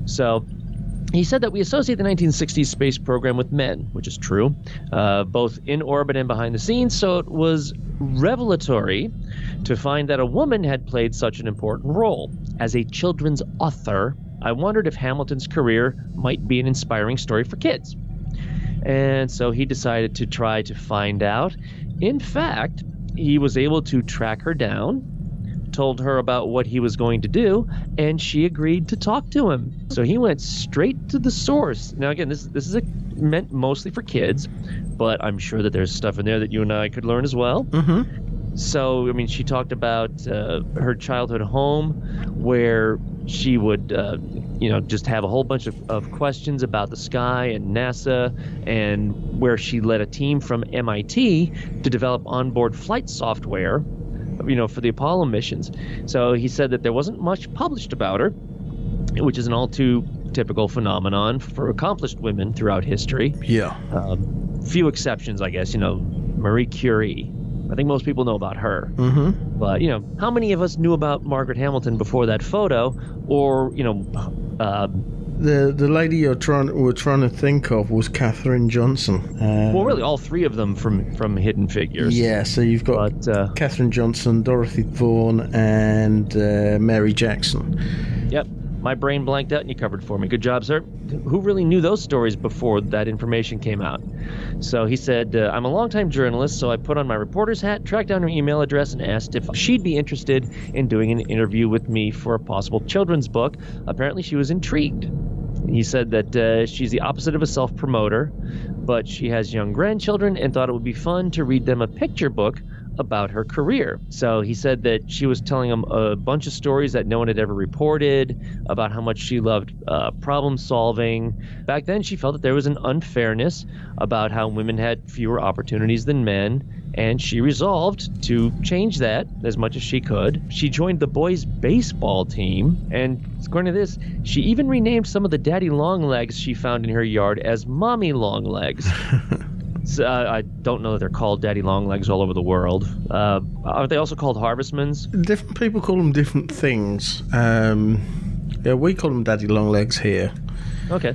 So he said that we associate the 1960s space program with men, which is true, uh, both in orbit and behind the scenes. So it was revelatory to find that a woman had played such an important role. As a children's author, I wondered if Hamilton's career might be an inspiring story for kids. And so he decided to try to find out. In fact, he was able to track her down, told her about what he was going to do, and she agreed to talk to him. So he went straight to the source. Now, again, this this is a, meant mostly for kids, but I'm sure that there's stuff in there that you and I could learn as well. Mm-hmm. So, I mean, she talked about uh, her childhood home where she would, uh, you know, just have a whole bunch of, of questions about the sky and NASA, and where she led a team from MIT to develop onboard flight software, you know, for the Apollo missions. So he said that there wasn't much published about her, which is an all too typical phenomenon for accomplished women throughout history. Yeah. Um, few exceptions, I guess. You know, Marie Curie. I think most people know about her. Mm-hmm. But, you know, how many of us knew about Margaret Hamilton before that photo? Or, you know, uh, The the lady you're trying we're trying to think of was Katherine Johnson. Uh, well, really, all three of them from, from Hidden Figures. Yeah, so you've got But, uh, Katherine Johnson, Dorothy Vaughan, and uh, Mary Jackson. Yep. My brain blanked out and you covered for me. Good job, sir. Who really knew those stories before that information came out? So he said, uh, I'm a longtime journalist, so I put on my reporter's hat, tracked down her email address, and asked if she'd be interested in doing an interview with me for a possible children's book. Apparently, she was intrigued. He said that uh, she's the opposite of a self promoter, but she has young grandchildren and thought it would be fun to read them a picture book about her career. So he said that she was telling him a bunch of stories that no one had ever reported about how much she loved uh, problem solving. Back then, she felt that there was an unfairness about how women had fewer opportunities than men, and she resolved to change that as much as she could. She joined the boys' baseball team, and according to this, she even renamed some of the daddy long legs she found in her yard as mommy long legs. So, uh, I don't know that they're called daddy long legs all over the world. Uh, are they also called harvestmans? Different people call them different things. Um, yeah, we call them daddy long legs here. Okay.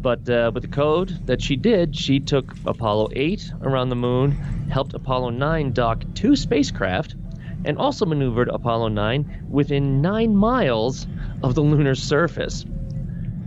But uh, with the code that she did, she took Apollo 8 around the moon, helped Apollo 9 dock two spacecraft, and also maneuvered Apollo 9 within nine miles of the lunar surface.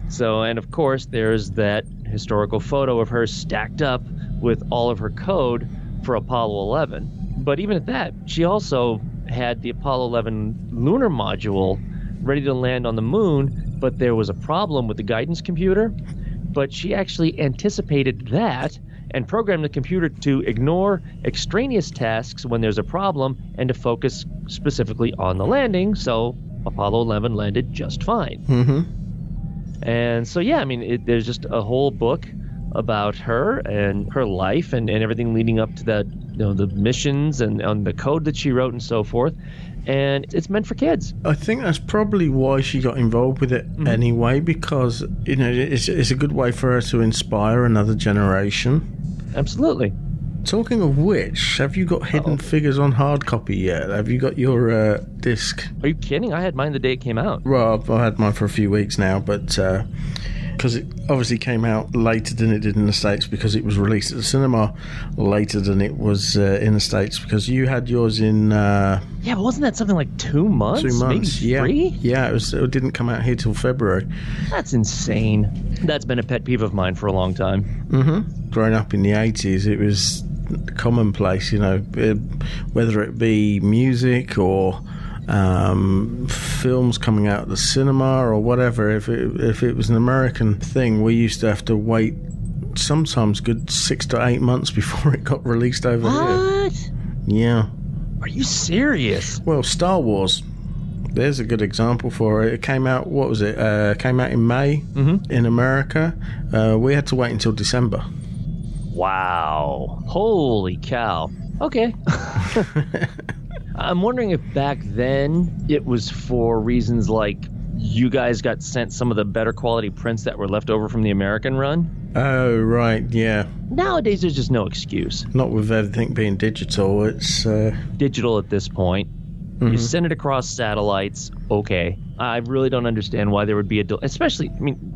So, and of course, there's that historical photo of her stacked up with all of her code for Apollo 11. But even at that, she also had the Apollo 11 lunar module ready to land on the moon, but there was a problem with the guidance computer. But she actually anticipated that and programmed the computer to ignore extraneous tasks when there's a problem and to focus specifically on the landing. So Apollo 11 landed just fine. Mm-hmm. And so, yeah, I mean, it, there's just a whole book about her and her life and, and everything leading up to that, you know, the missions and, and the code that she wrote and so forth. And it's meant for kids. I think that's probably why she got involved with it anyway, because you know it's, it's a good way for her to inspire another generation. Absolutely. Talking of which, have you got Hidden Figures on hard copy yet? Have you got your uh, disc? Are you kidding? I had mine the day it came out. Well, I've, I've had mine for a few weeks now, but because it obviously came out later than it did in the states because it was released at the cinema later than it was uh, in the states because you had yours in uh, Yeah, but wasn't that something like two months? two months. Maybe yeah, three? yeah, it was. It didn't come out here till February. That's insane. That's been a pet peeve of mine for a long time. Mm-hmm. Growing up in the eighties, it was commonplace. You know, it, whether it be music or um, films coming out of the cinema or whatever. If it, if it was an American thing, we used to have to wait sometimes good six to eight months before it got released over here. What? Yeah. Are you serious? Well, Star Wars. There's a good example for it. It came out. What was it? Uh, came out in May in America. Uh, we had to wait until December. Wow. Holy cow. Okay. I'm wondering if back then it was for reasons like you guys got sent some of the better quality prints that were left over from the American run. Oh right, yeah. Nowadays, there's just no excuse. Not with everything being digital. It's uh, Digital at this point. You send it across satellites. Okay. I really don't understand why there would be a del- especially. I mean,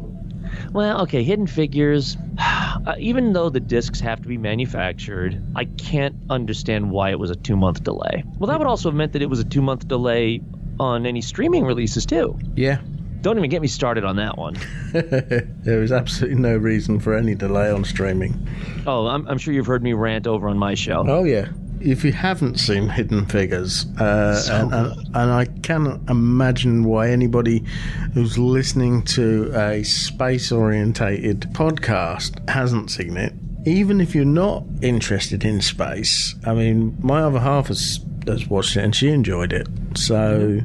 well, okay, Hidden Figures. Uh, even though the discs have to be manufactured, I can't understand why it was a two month delay. Well, that would also have meant that it was a two month delay on any streaming releases too. yeah. Don't even get me started on that one. there was absolutely no reason for any delay on streaming. Oh, I'm, I'm sure you've heard me rant over on my show. Oh yeah. If you haven't seen Hidden Figures, uh, and, and, and I cannot imagine why anybody who's listening to a space orientated podcast hasn't seen it, even if you're not interested in space. I mean, my other half has, has watched it and she enjoyed it. So,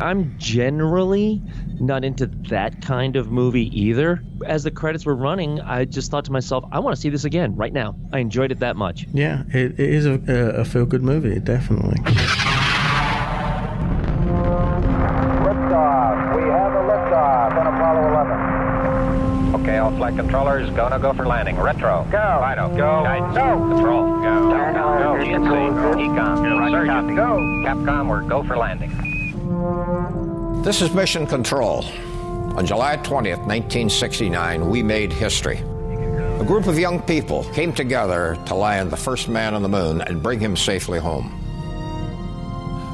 I'm generally not into that kind of movie either. As the credits were running, I just thought to myself, I want to see this again right now. I enjoyed it that much. yeah, it, it is a, a feel good movie, definitely. Liftoff. We have a liftoff on Apollo 11. Okay, all flight controllers, go no go for landing. Retro. Go. FIDO. Go. Guidance. Go. Control. Go. Go. GNC. EECOM. Roger. Go. Capcom, we're go for landing. This is Mission Control. On July 20th, 1969, we made history. A group of young people came together to land the first man on the moon and bring him safely home.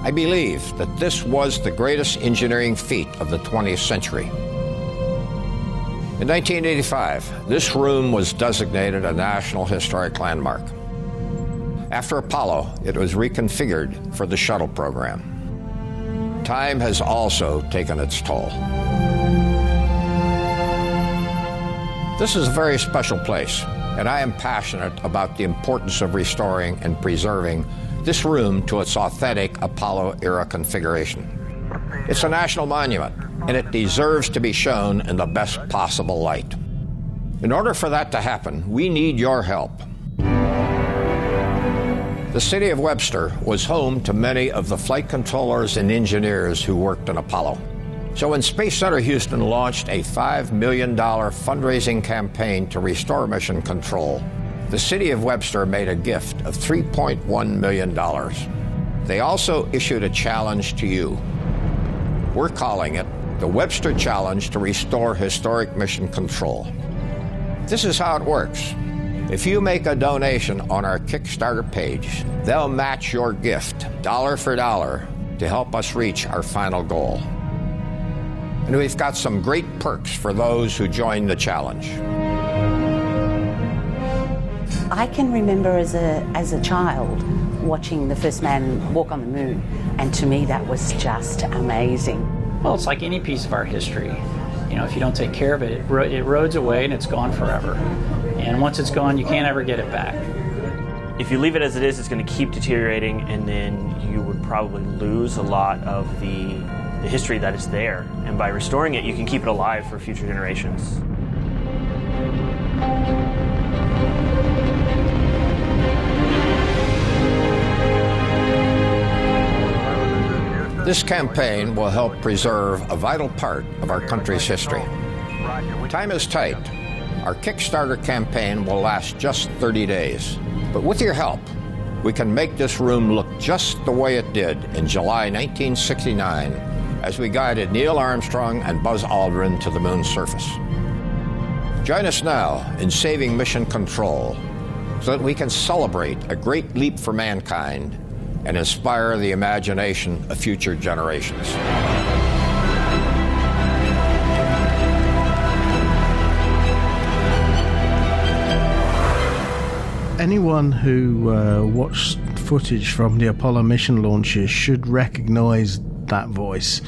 I believe that this was the greatest engineering feat of the 20th century. In 1985, this room was designated a National Historic Landmark. After Apollo, it was reconfigured for the shuttle program. Time has also taken its toll. This is a very special place, and I am passionate about the importance of restoring and preserving this room to its authentic Apollo era configuration. It's a national monument, and it deserves to be shown in the best possible light. In order for that to happen, we need your help. The city of Webster was home to many of the flight controllers and engineers who worked on Apollo. So when Space Center Houston launched a $5 million fundraising campaign to restore mission control, the city of Webster made a gift of $3.1 million. They also issued a challenge to you. We're calling it the Webster Challenge to Restore Historic Mission Control. This is how it works. If you make a donation on our Kickstarter page, they'll match your gift dollar for dollar to help us reach our final goal. And we've got some great perks for those who join the challenge. I can remember as a as a child watching the first man walk on the moon, and to me that was just amazing. Well, it's like any piece of our history. You know, if you don't take care of it, it, ro- it erodes away and it's gone forever. And once it's gone, you can't ever get it back. If you leave it as it is, it's going to keep deteriorating, and then you would probably lose a lot of the, the history that is there. And by restoring it, you can keep it alive for future generations. This campaign will help preserve a vital part of our country's history. Time is tight. Our Kickstarter campaign will last just 30 days. But with your help, we can make this room look just the way it did in July 1969 as we guided Neil Armstrong and Buzz Aldrin to the moon's surface. Join us now in saving mission control so that we can celebrate a great leap for mankind and inspire the imagination of future generations. Anyone who uh, watched footage from the Apollo mission launches should recognize that voice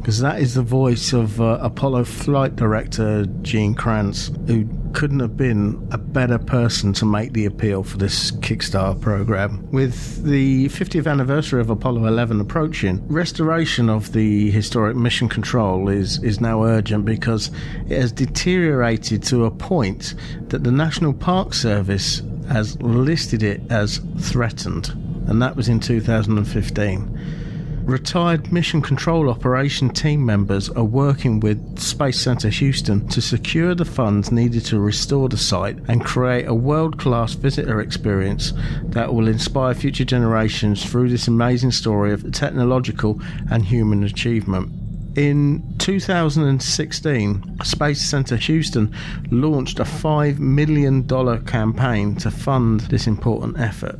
because that is the voice of uh, Apollo flight director Gene Kranz, who couldn't have been a better person to make the appeal for this Kickstarter program. With the 50th anniversary of Apollo 11 approaching, restoration of the historic mission control is, is now urgent because it has deteriorated to a point that the National Park Service has listed it as threatened, and that was in 2015. Retired Mission Control Operation team members are working with Space Center Houston to secure the funds needed to restore the site and create a world class visitor experience that will inspire future generations through this amazing story of technological and human achievement. In 2016, Space Center Houston launched a $5 million campaign to fund this important effort.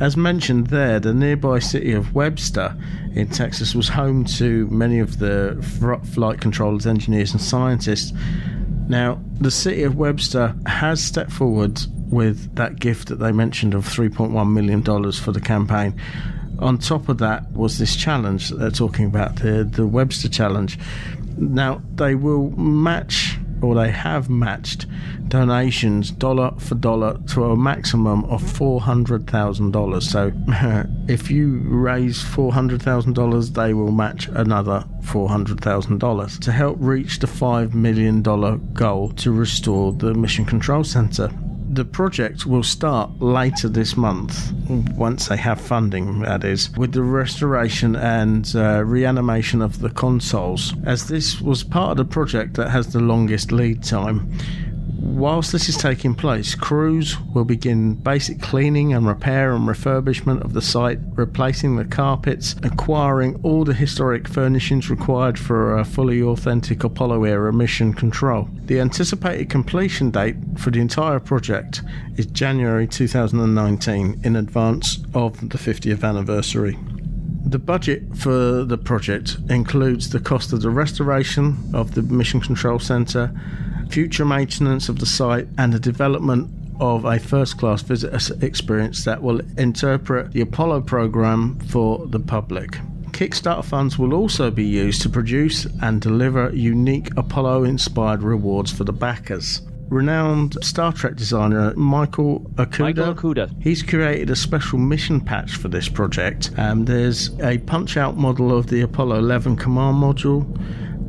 As mentioned there, the nearby city of Webster in Texas was home to many of the flight controllers, engineers, and scientists. Now, the city of Webster has stepped forward with that gift that they mentioned of $3.1 million for the campaign. On top of that was this challenge that they're talking about, the, the Webster Challenge. Now, they will match or they have matched donations dollar for dollar to a maximum of $400,000. So if you raise $400,000, they will match another $400,000 to help reach the $5 million goal to restore the Mission Control Center the project will start later this month, once they have funding, that is, with the restoration and uh, reanimation of the consoles, as this was part of the project that has the longest lead time. Whilst this is taking place, crews will begin basic cleaning and repair and refurbishment of the site, replacing the carpets, acquiring all the historic furnishings required for a fully authentic Apollo era mission control. The anticipated completion date for the entire project is January 2019 in advance of the 50th anniversary. The budget for the project includes the cost of the restoration of the Mission Control Center, future maintenance of the site, and the development of a first class visitor experience that will interpret the Apollo program for the public. Kickstarter funds will also be used to produce and deliver unique Apollo inspired rewards for the backers. Renowned Star Trek designer Michael Okuda. Michael Okuda. He's created a special mission patch for this project. Um, there's a punch out model of the Apollo 11 command module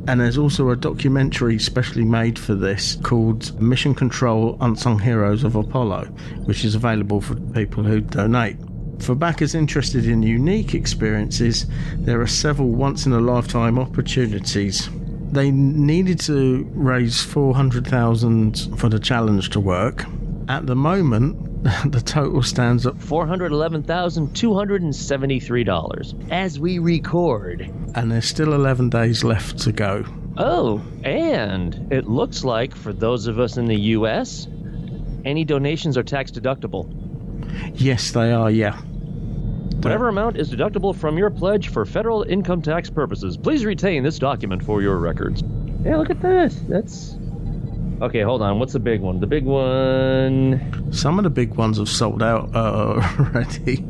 and there's also a documentary specially made for this called Mission Control Unsung Heroes of Apollo, which is available for people who donate. For backers interested in unique experiences, there are several once in a lifetime opportunities. They needed to raise 400,000 for the challenge to work. At the moment, the total stands at $411,273 as we record. And there's still 11 days left to go. Oh, and it looks like for those of us in the U.S., any donations are tax deductible. Yes, they are, yeah. Whatever amount is deductible from your pledge for federal income tax purposes, please retain this document for your records. Yeah, look at this. That's Okay, hold on. What's the big one? The big one. Some of the big ones have sold out uh, already.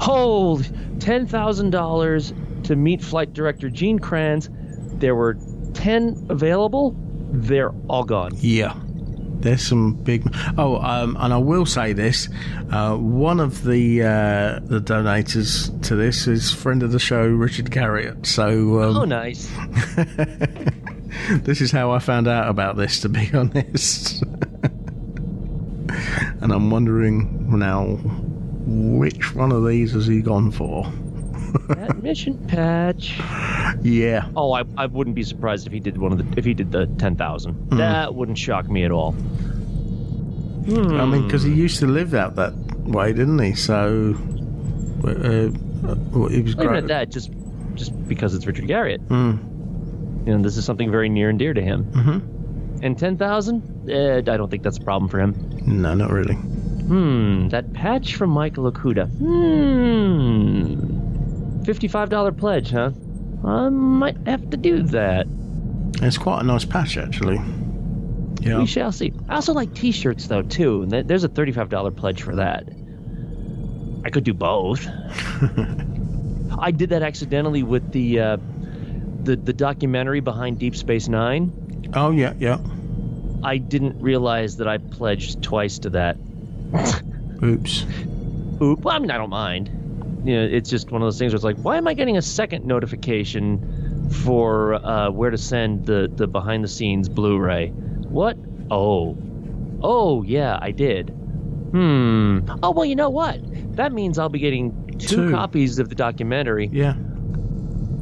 Hold ten thousand dollars to meet flight director Gene Kranz. There were ten available. They're all gone. Yeah. There's some big. Oh, um, and I will say this: uh, one of the uh, the donators to this is friend of the show, Richard Garriott. So, um, oh, nice. this is how I found out about this, to be honest. and I'm wondering now which one of these has he gone for? that mission patch. Yeah. Oh, I, I wouldn't be surprised if he did one of the if he did the ten thousand. Mm. That wouldn't shock me at all. Hmm. I mean, because he used to live out that way, didn't he? So, uh, uh, he was great. at that, just just because it's Richard Garriott. Mm. You know, this is something very near and dear to him. Mm-hmm. And 10,000? Eh, I don't think that's a problem for him. No, not really. Hmm, that patch from Michael Okuda. Hmm. $55 pledge, huh? I might have to do that. It's quite a nice patch, actually. Yeah. We shall see. I also like T-shirts though too. There's a thirty-five dollar pledge for that. I could do both. I did that accidentally with the uh, the the documentary behind Deep Space Nine. Oh yeah, yeah. I didn't realize that I pledged twice to that. Oops. Oop. Well, I mean, I don't mind. You know, it's just one of those things where it's like, why am I getting a second notification for uh, where to send the the behind the scenes Blu-ray? What? Oh, oh yeah, I did. Hmm. Oh well, you know what? That means I'll be getting two, Two. copies of the documentary. Yeah.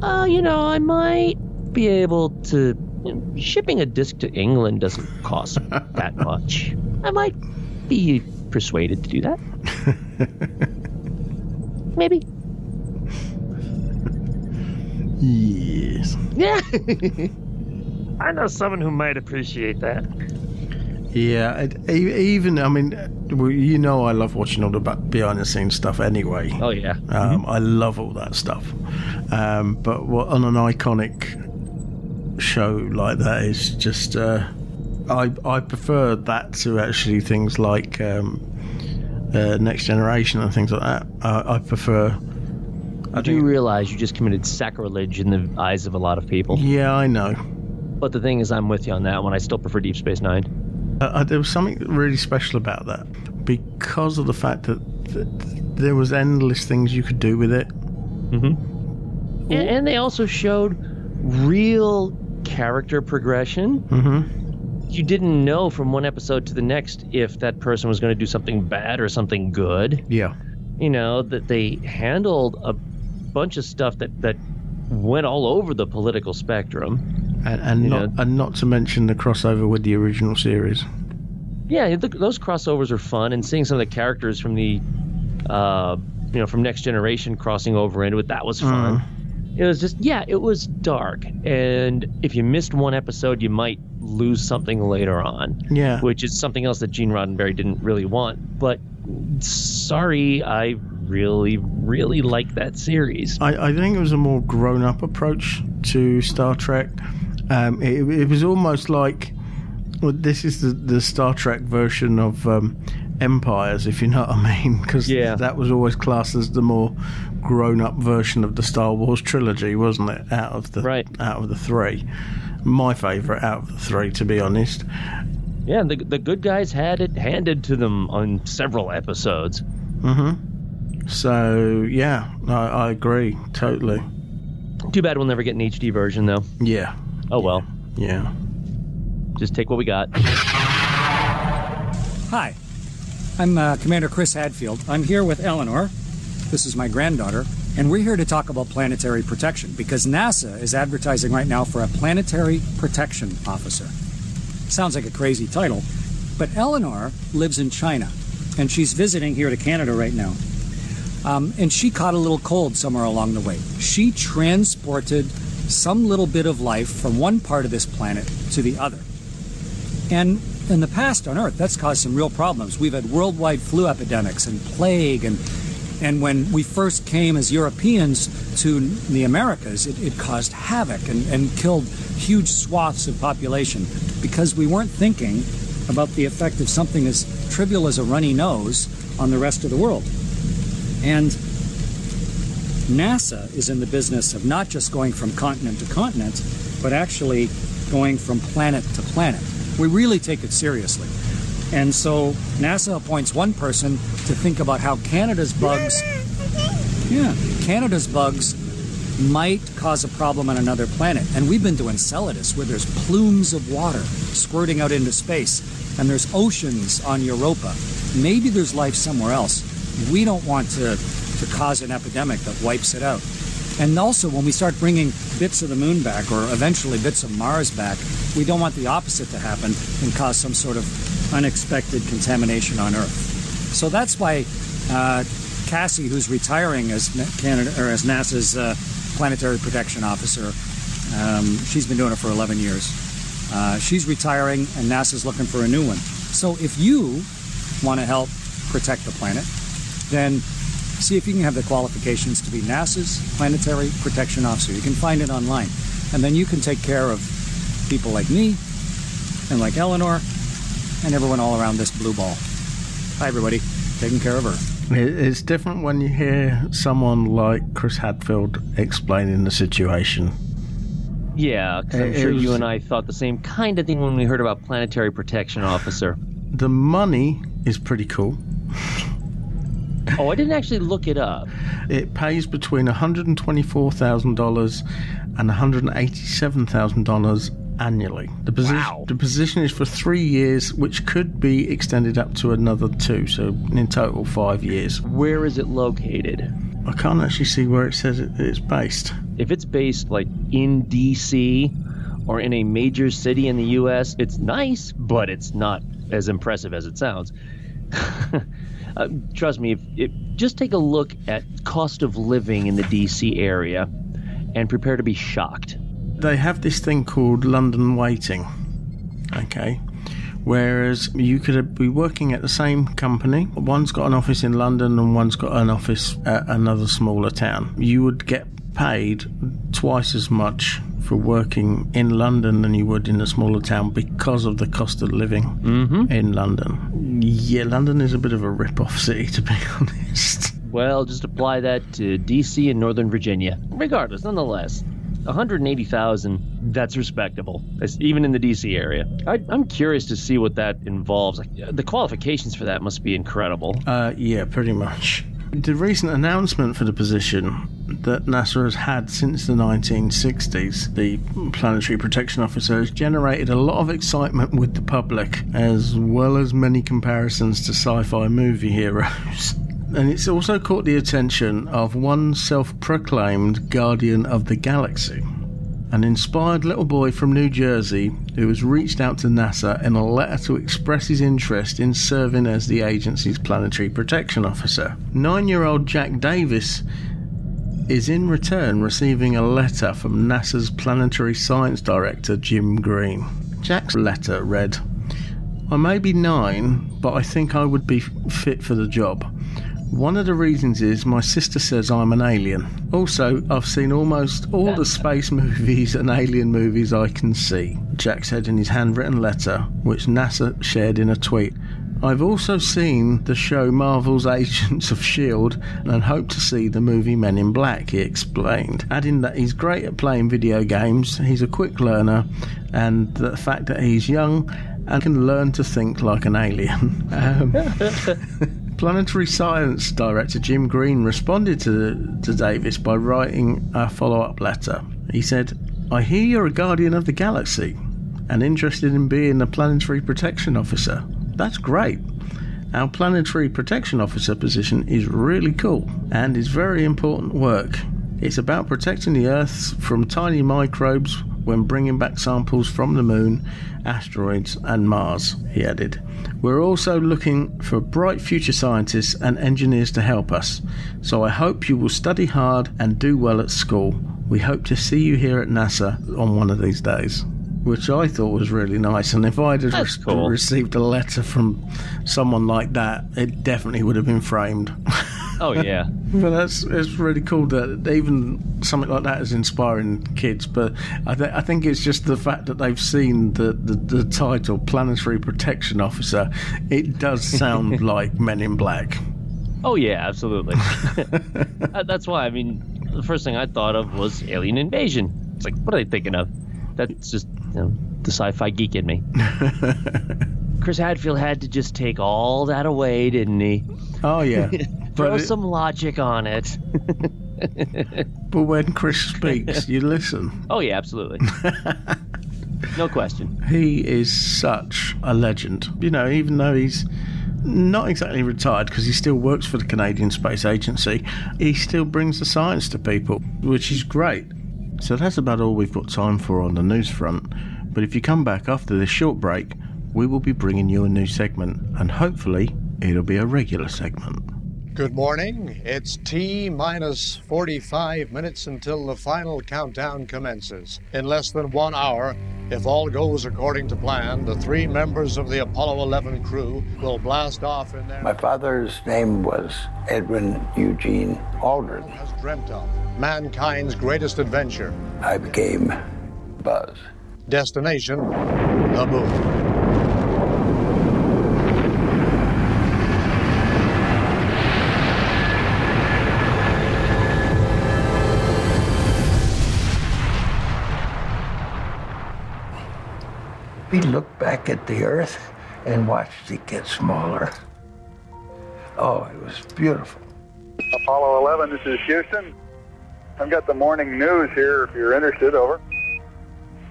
Uh, you know, I might be able to. Shipping a disc to England doesn't cost that much. I might be persuaded to do that. Maybe. Yes. Yeah. I know someone who might appreciate that. Yeah, it, even I mean, you know, I love watching all the behind the scenes stuff anyway. Oh yeah, um, I love all that stuff. Um, but what on an iconic show like that is just, uh, I I prefer that to actually things like um, uh, Next Generation and things like that. I, I prefer. I do realize you just committed sacrilege in the eyes of a lot of people. Yeah, I know. But the thing is, I'm with you on that one. I still prefer Deep Space Nine. Uh, there was something really special about that because of the fact that, that there was endless things you could do with it. Mm-hmm. And, and they also showed real character progression. Mm-hmm. You didn't know from one episode to the next if that person was going to do something bad or something good. Yeah. You know that they handled a bunch of stuff that that went all over the political spectrum. And, and You not know- and not to mention the crossover with the original series. Yeah, th those crossovers are fun, and seeing some of the characters from the, uh, you know, from Next Generation crossing over into it, that was fun. It was just, yeah, it was dark, and if you missed one episode, you might lose something later on. Yeah. which is something else that Gene Roddenberry didn't really want. But sorry, I really, really like that series. I, I think it was a more grown up approach to Star Trek. Um, it, it was almost like well, this is the, the Star Trek version of um, Empires, if you know what I mean, because that was always classed as the more grown up version of the Star Wars trilogy, wasn't it? Out of the right. out of the three, my favourite out of the three, to be honest. Yeah, the the good guys had it handed to them on several episodes. Mm-hmm. So yeah, I, I agree totally. Too bad we'll never get an HD version, though. Yeah. Oh well. Yeah. Just take what we got. Hi, I'm uh, Commander Chris Hadfield. I'm here with Eleanor. This is my granddaughter. And we're here to talk about planetary protection because NASA is advertising right now for a planetary protection officer. Sounds like a crazy title, but Eleanor lives in China and she's visiting here to Canada right now. Um, and she caught a little cold somewhere along the way. She transported some little bit of life from one part of this planet to the other. And in the past on Earth, that's caused some real problems. We've had worldwide flu epidemics and plague, and and when we first came as Europeans to the Americas, it, it caused havoc and, and killed huge swaths of population because we weren't thinking about the effect of something as trivial as a runny nose on the rest of the world. And NASA is in the business of not just going from continent to continent, but actually going from planet to planet. We really take it seriously. And so NASA appoints one person to think about how Canada's bugs, yeah, Canada's bugs might cause a problem on another planet. And we've been to Enceladus where there's plumes of water squirting out into space, and there's oceans on Europa. Maybe there's life somewhere else. We don't want to, to cause an epidemic that wipes it out. And also, when we start bringing bits of the moon back, or eventually bits of Mars back, we don't want the opposite to happen and cause some sort of unexpected contamination on Earth. So that's why uh, Cassie, who's retiring as Canada or as NASA's uh, planetary protection officer, um, she's been doing it for 11 years. Uh, she's retiring, and NASA's looking for a new one. So if you want to help protect the planet, then see if you can have the qualifications to be NASA's planetary protection officer. You can find it online, and then you can take care of people like me and like Eleanor and everyone all around this blue ball. Hi, everybody. Taking care of her. It's different when you hear someone like Chris Hadfield explaining the situation. Yeah, 'cause I'm It- sure it you and I thought the same kind of thing when we heard about Planetary Protection Officer. The money is pretty cool. Oh, I didn't actually look it up. It pays between $124,000 and $187,000 annually. The, posi- the position is for three years, which could be extended up to another two, so in total, five years. Where is it located? I can't actually see where it says it, it's based. If it's based like in DC or in a major city in the US, it's nice, but it's not as impressive as it sounds. uh, trust me, if, if, just take a look at cost of living in the DC area and prepare to be shocked. They have this thing called London weighting. Okay. Whereas you could be working at the same company, one's got an office in London and one's got an office at another smaller town. You would get paid twice as much for working in London than you would in a smaller town because of the cost of living in London. Yeah, London is a bit of a rip-off city, to be honest. Well, just apply that to DC and Northern Virginia. Regardless, nonetheless, 180,000, that's respectable, even in the DC area. I, I'm curious to see what that involves. Like, the qualifications for that must be incredible. Uh, yeah, pretty much. The recent announcement for the position that NASA has had since the 1960s, the Planetary Protection Officer, has generated a lot of excitement with the public, as well as many comparisons to sci fi movie heroes. And it's also caught the attention of one self proclaimed Guardian of the Galaxy an inspired little boy from New Jersey who has reached out to NASA in a letter to express his interest in serving as the agency's planetary protection officer. Nine year old Jack Davis is in return receiving a letter from NASA's planetary science director, Jim Green. Jack's letter read, I may be nine, but I think I would be fit for the job. One of the reasons is my sister says I'm an alien. Also, I've seen almost all the space movies and alien movies I can see, Jack said in his handwritten letter, which NASA shared in a tweet. I've also seen the show Marvel's Agents of S.H.I.E.L.D. and hope to see the movie Men in Black, he explained, adding that he's great at playing video games, he's a quick learner, and the fact that he's young and can learn to think like an alien. Um, Planetary Science Director Jim Green responded to, to Davis by writing a follow up letter. He said, I hear you're a guardian of the galaxy and interested in being a planetary protection officer. That's great. Our planetary protection officer position is really cool and is very important work. It's about protecting the Earth from tiny microbes when bringing back samples from the Moon, asteroids, and Mars, he added. We're also looking for bright future scientists and engineers to help us, so I hope you will study hard and do well at school. We hope to see you here at NASA on one of these days. Which I thought was really nice, and if I'd have re- cool. received a letter from someone like that, it definitely would have been framed. Oh, yeah. But that's it's really cool that even something like that is inspiring kids. But I, th- I think it's just the fact that they've seen the, the, the title Planetary Protection Officer. It does sound like Men in Black. Oh, yeah, absolutely. That's why, I mean, the first thing I thought of was alien invasion. It's like, what are they thinking of? That's just you know, the sci fi geek in me. Chris Hadfield had to just take all that away, didn't he? Oh yeah, Throw it- some logic on it. But when Chris speaks, you listen. Oh, yeah, absolutely. no question. He is such a legend. You know, even though he's not exactly retired because he still works for the Canadian Space Agency, he still brings the science to people, which is great. So that's about all we've got time for on the news front. But if you come back after this short break, we will be bringing you a new segment, and hopefully, it'll be a regular segment. Good morning. It's T minus 45 minutes until the final countdown commences. In less than one hour, if all goes according to plan, the three members of the Apollo 11 crew will blast off in their My father's name was Edwin Eugene Aldrin. has dreamt of mankind's greatest adventure. I became Buzz. Destination, the moon. We looked back at the Earth and watched it get smaller. Oh, it was beautiful. Apollo 11, this is Houston. I've got the morning news here if you're interested. Over.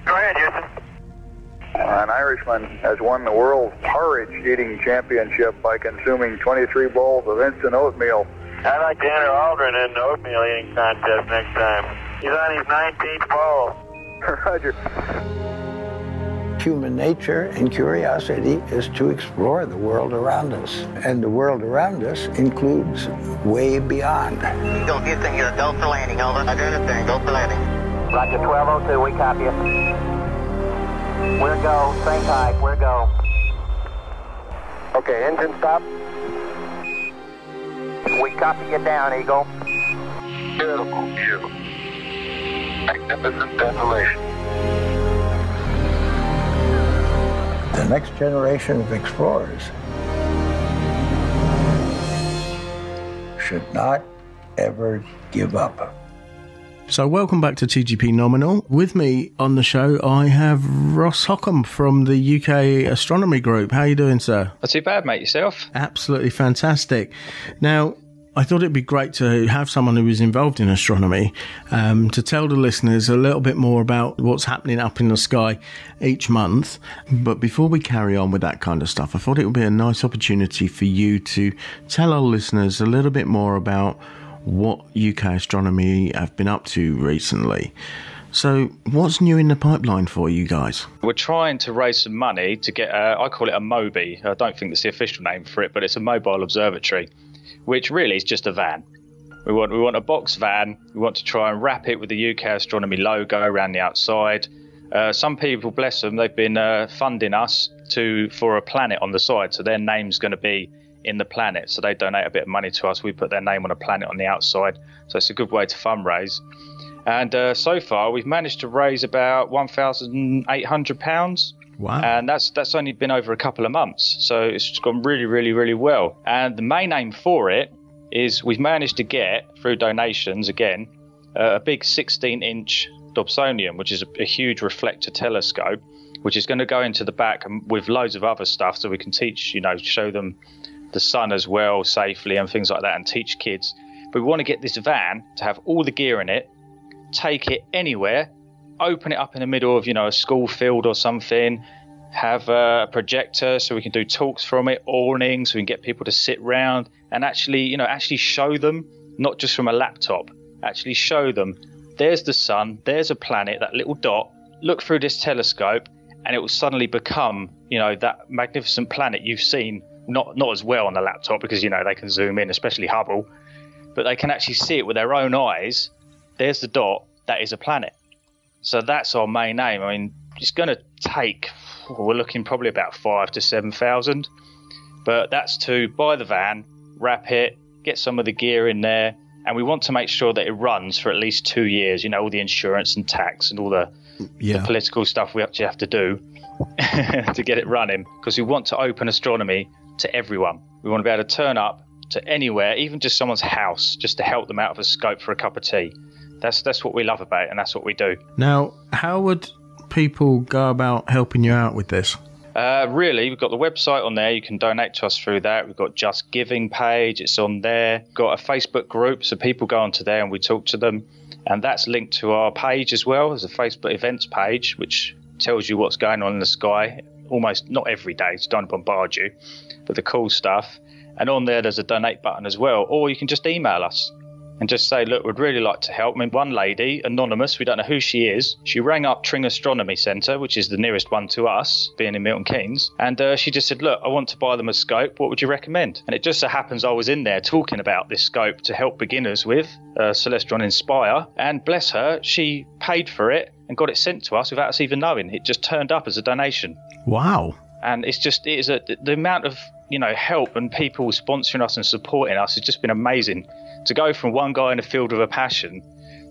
Go ahead, Houston. An Irishman has won the world porridge eating championship by consuming 23 bowls of instant oatmeal. I'd like to enter Aldrin in the oatmeal eating contest next time. He's on his 19th bowl. Roger. Human nature and curiosity is to explore the world around us. And the world around us includes way beyond. Go Houston, you're go for landing. Over. I don't understand. Go for landing. Roger 1202, we copy you. We're go. Same height. We're go. Okay, engine stop. We copy you down, Eagle. Beautiful view. Magnificent desolation. The next generation of explorers should not ever give up. So, welcome back to TGP Nominal. With me on the show, I have Ross Hockham from the UK Astronomy Group. How are you doing, sir? Not too bad, mate. Yourself? Absolutely fantastic. Now, I thought it'd be great to have someone who is involved in astronomy um, to tell the listeners a little bit more about what's happening up in the sky each month. But before we carry on with that kind of stuff, I thought it would be a nice opportunity for you to tell our listeners a little bit more about what UK astronomy have been up to recently. So, what's new in the pipeline for you guys? We're trying to raise some money to get, a, I call it a MOBI. I don't think that's the official name for it, but it's a mobile observatory, which really is just a van. We want, we want a box van. We want to try and wrap it with the UK astronomy logo around the outside. Uh, some people, bless them, they've been uh, funding us to for a planet on the side, so their name's going to be in the planet. So they donate a bit of money to us. We put their name on a planet on the outside. So it's a good way to fundraise. And uh, so far, we've managed to raise about one thousand eight hundred pounds. Wow! And that's that's only been over a couple of months, so it's gone really, really, really well. And the main aim for it is we've managed to get through donations again uh, a big 16-inch Dobsonian, which is a, a huge reflector telescope, which is going to go into the back and with loads of other stuff, so we can teach, you know, show them the sun as well safely and things like that, and teach kids. But we want to get this van to have all the gear in it, take it anywhere, open it up in the middle of you know a school field or something, have a projector so we can do talks from it, awnings, so we can get people to sit round and actually you know actually show them not just from a laptop, actually show them there's the sun, there's a planet, that little dot. Look through this telescope, and it will suddenly become you know that magnificent planet you've seen. Not not as well on the laptop because you know they can zoom in, especially Hubble, but they can actually see it with their own eyes. There's the dot. That is a planet. So that's our main aim. I mean, it's going to take. We're looking probably about five to seven thousand, but that's to buy the van, wrap it, get some of the gear in there, and we want to make sure that it runs for at least two years. You know, all the insurance and tax and all the, Yeah. the political stuff we actually have to do to get it running because we want to open astronomy to everyone. We want to be able to turn up to anywhere, even just someone's house, just to help them out of a scope for a cup of tea. That's that's what we love about it, and that's what we do. Now, how would people go about helping you out with this? Uh, really, we've got the website on there. You can donate to us through that. We've got Just Giving page. It's on there. We've Got a Facebook group, so people go onto there and we talk to them, and that's linked to our page as well. There's a Facebook events page which tells you what's going on in the sky. Almost not every day, so don't bombard you, but the cool stuff. And on there, there's a donate button as well, or you can just email us and just say, look, we'd really like to help. I mean, one lady, anonymous, we don't know who she is, she rang up Tring Astronomy Centre, which is the nearest one to us, being in Milton Keynes, and uh, she just said, look, I want to buy them a scope. What would you recommend? And it just so happens I was in there talking about this scope to help beginners with, uh, Celestron Inspire, and bless her, she paid for it and got it sent to us without us even knowing. It just turned up as a donation Wow. and it's just it is a the amount of you know help and people sponsoring us and supporting us has just been amazing. To go from one guy in the field with a passion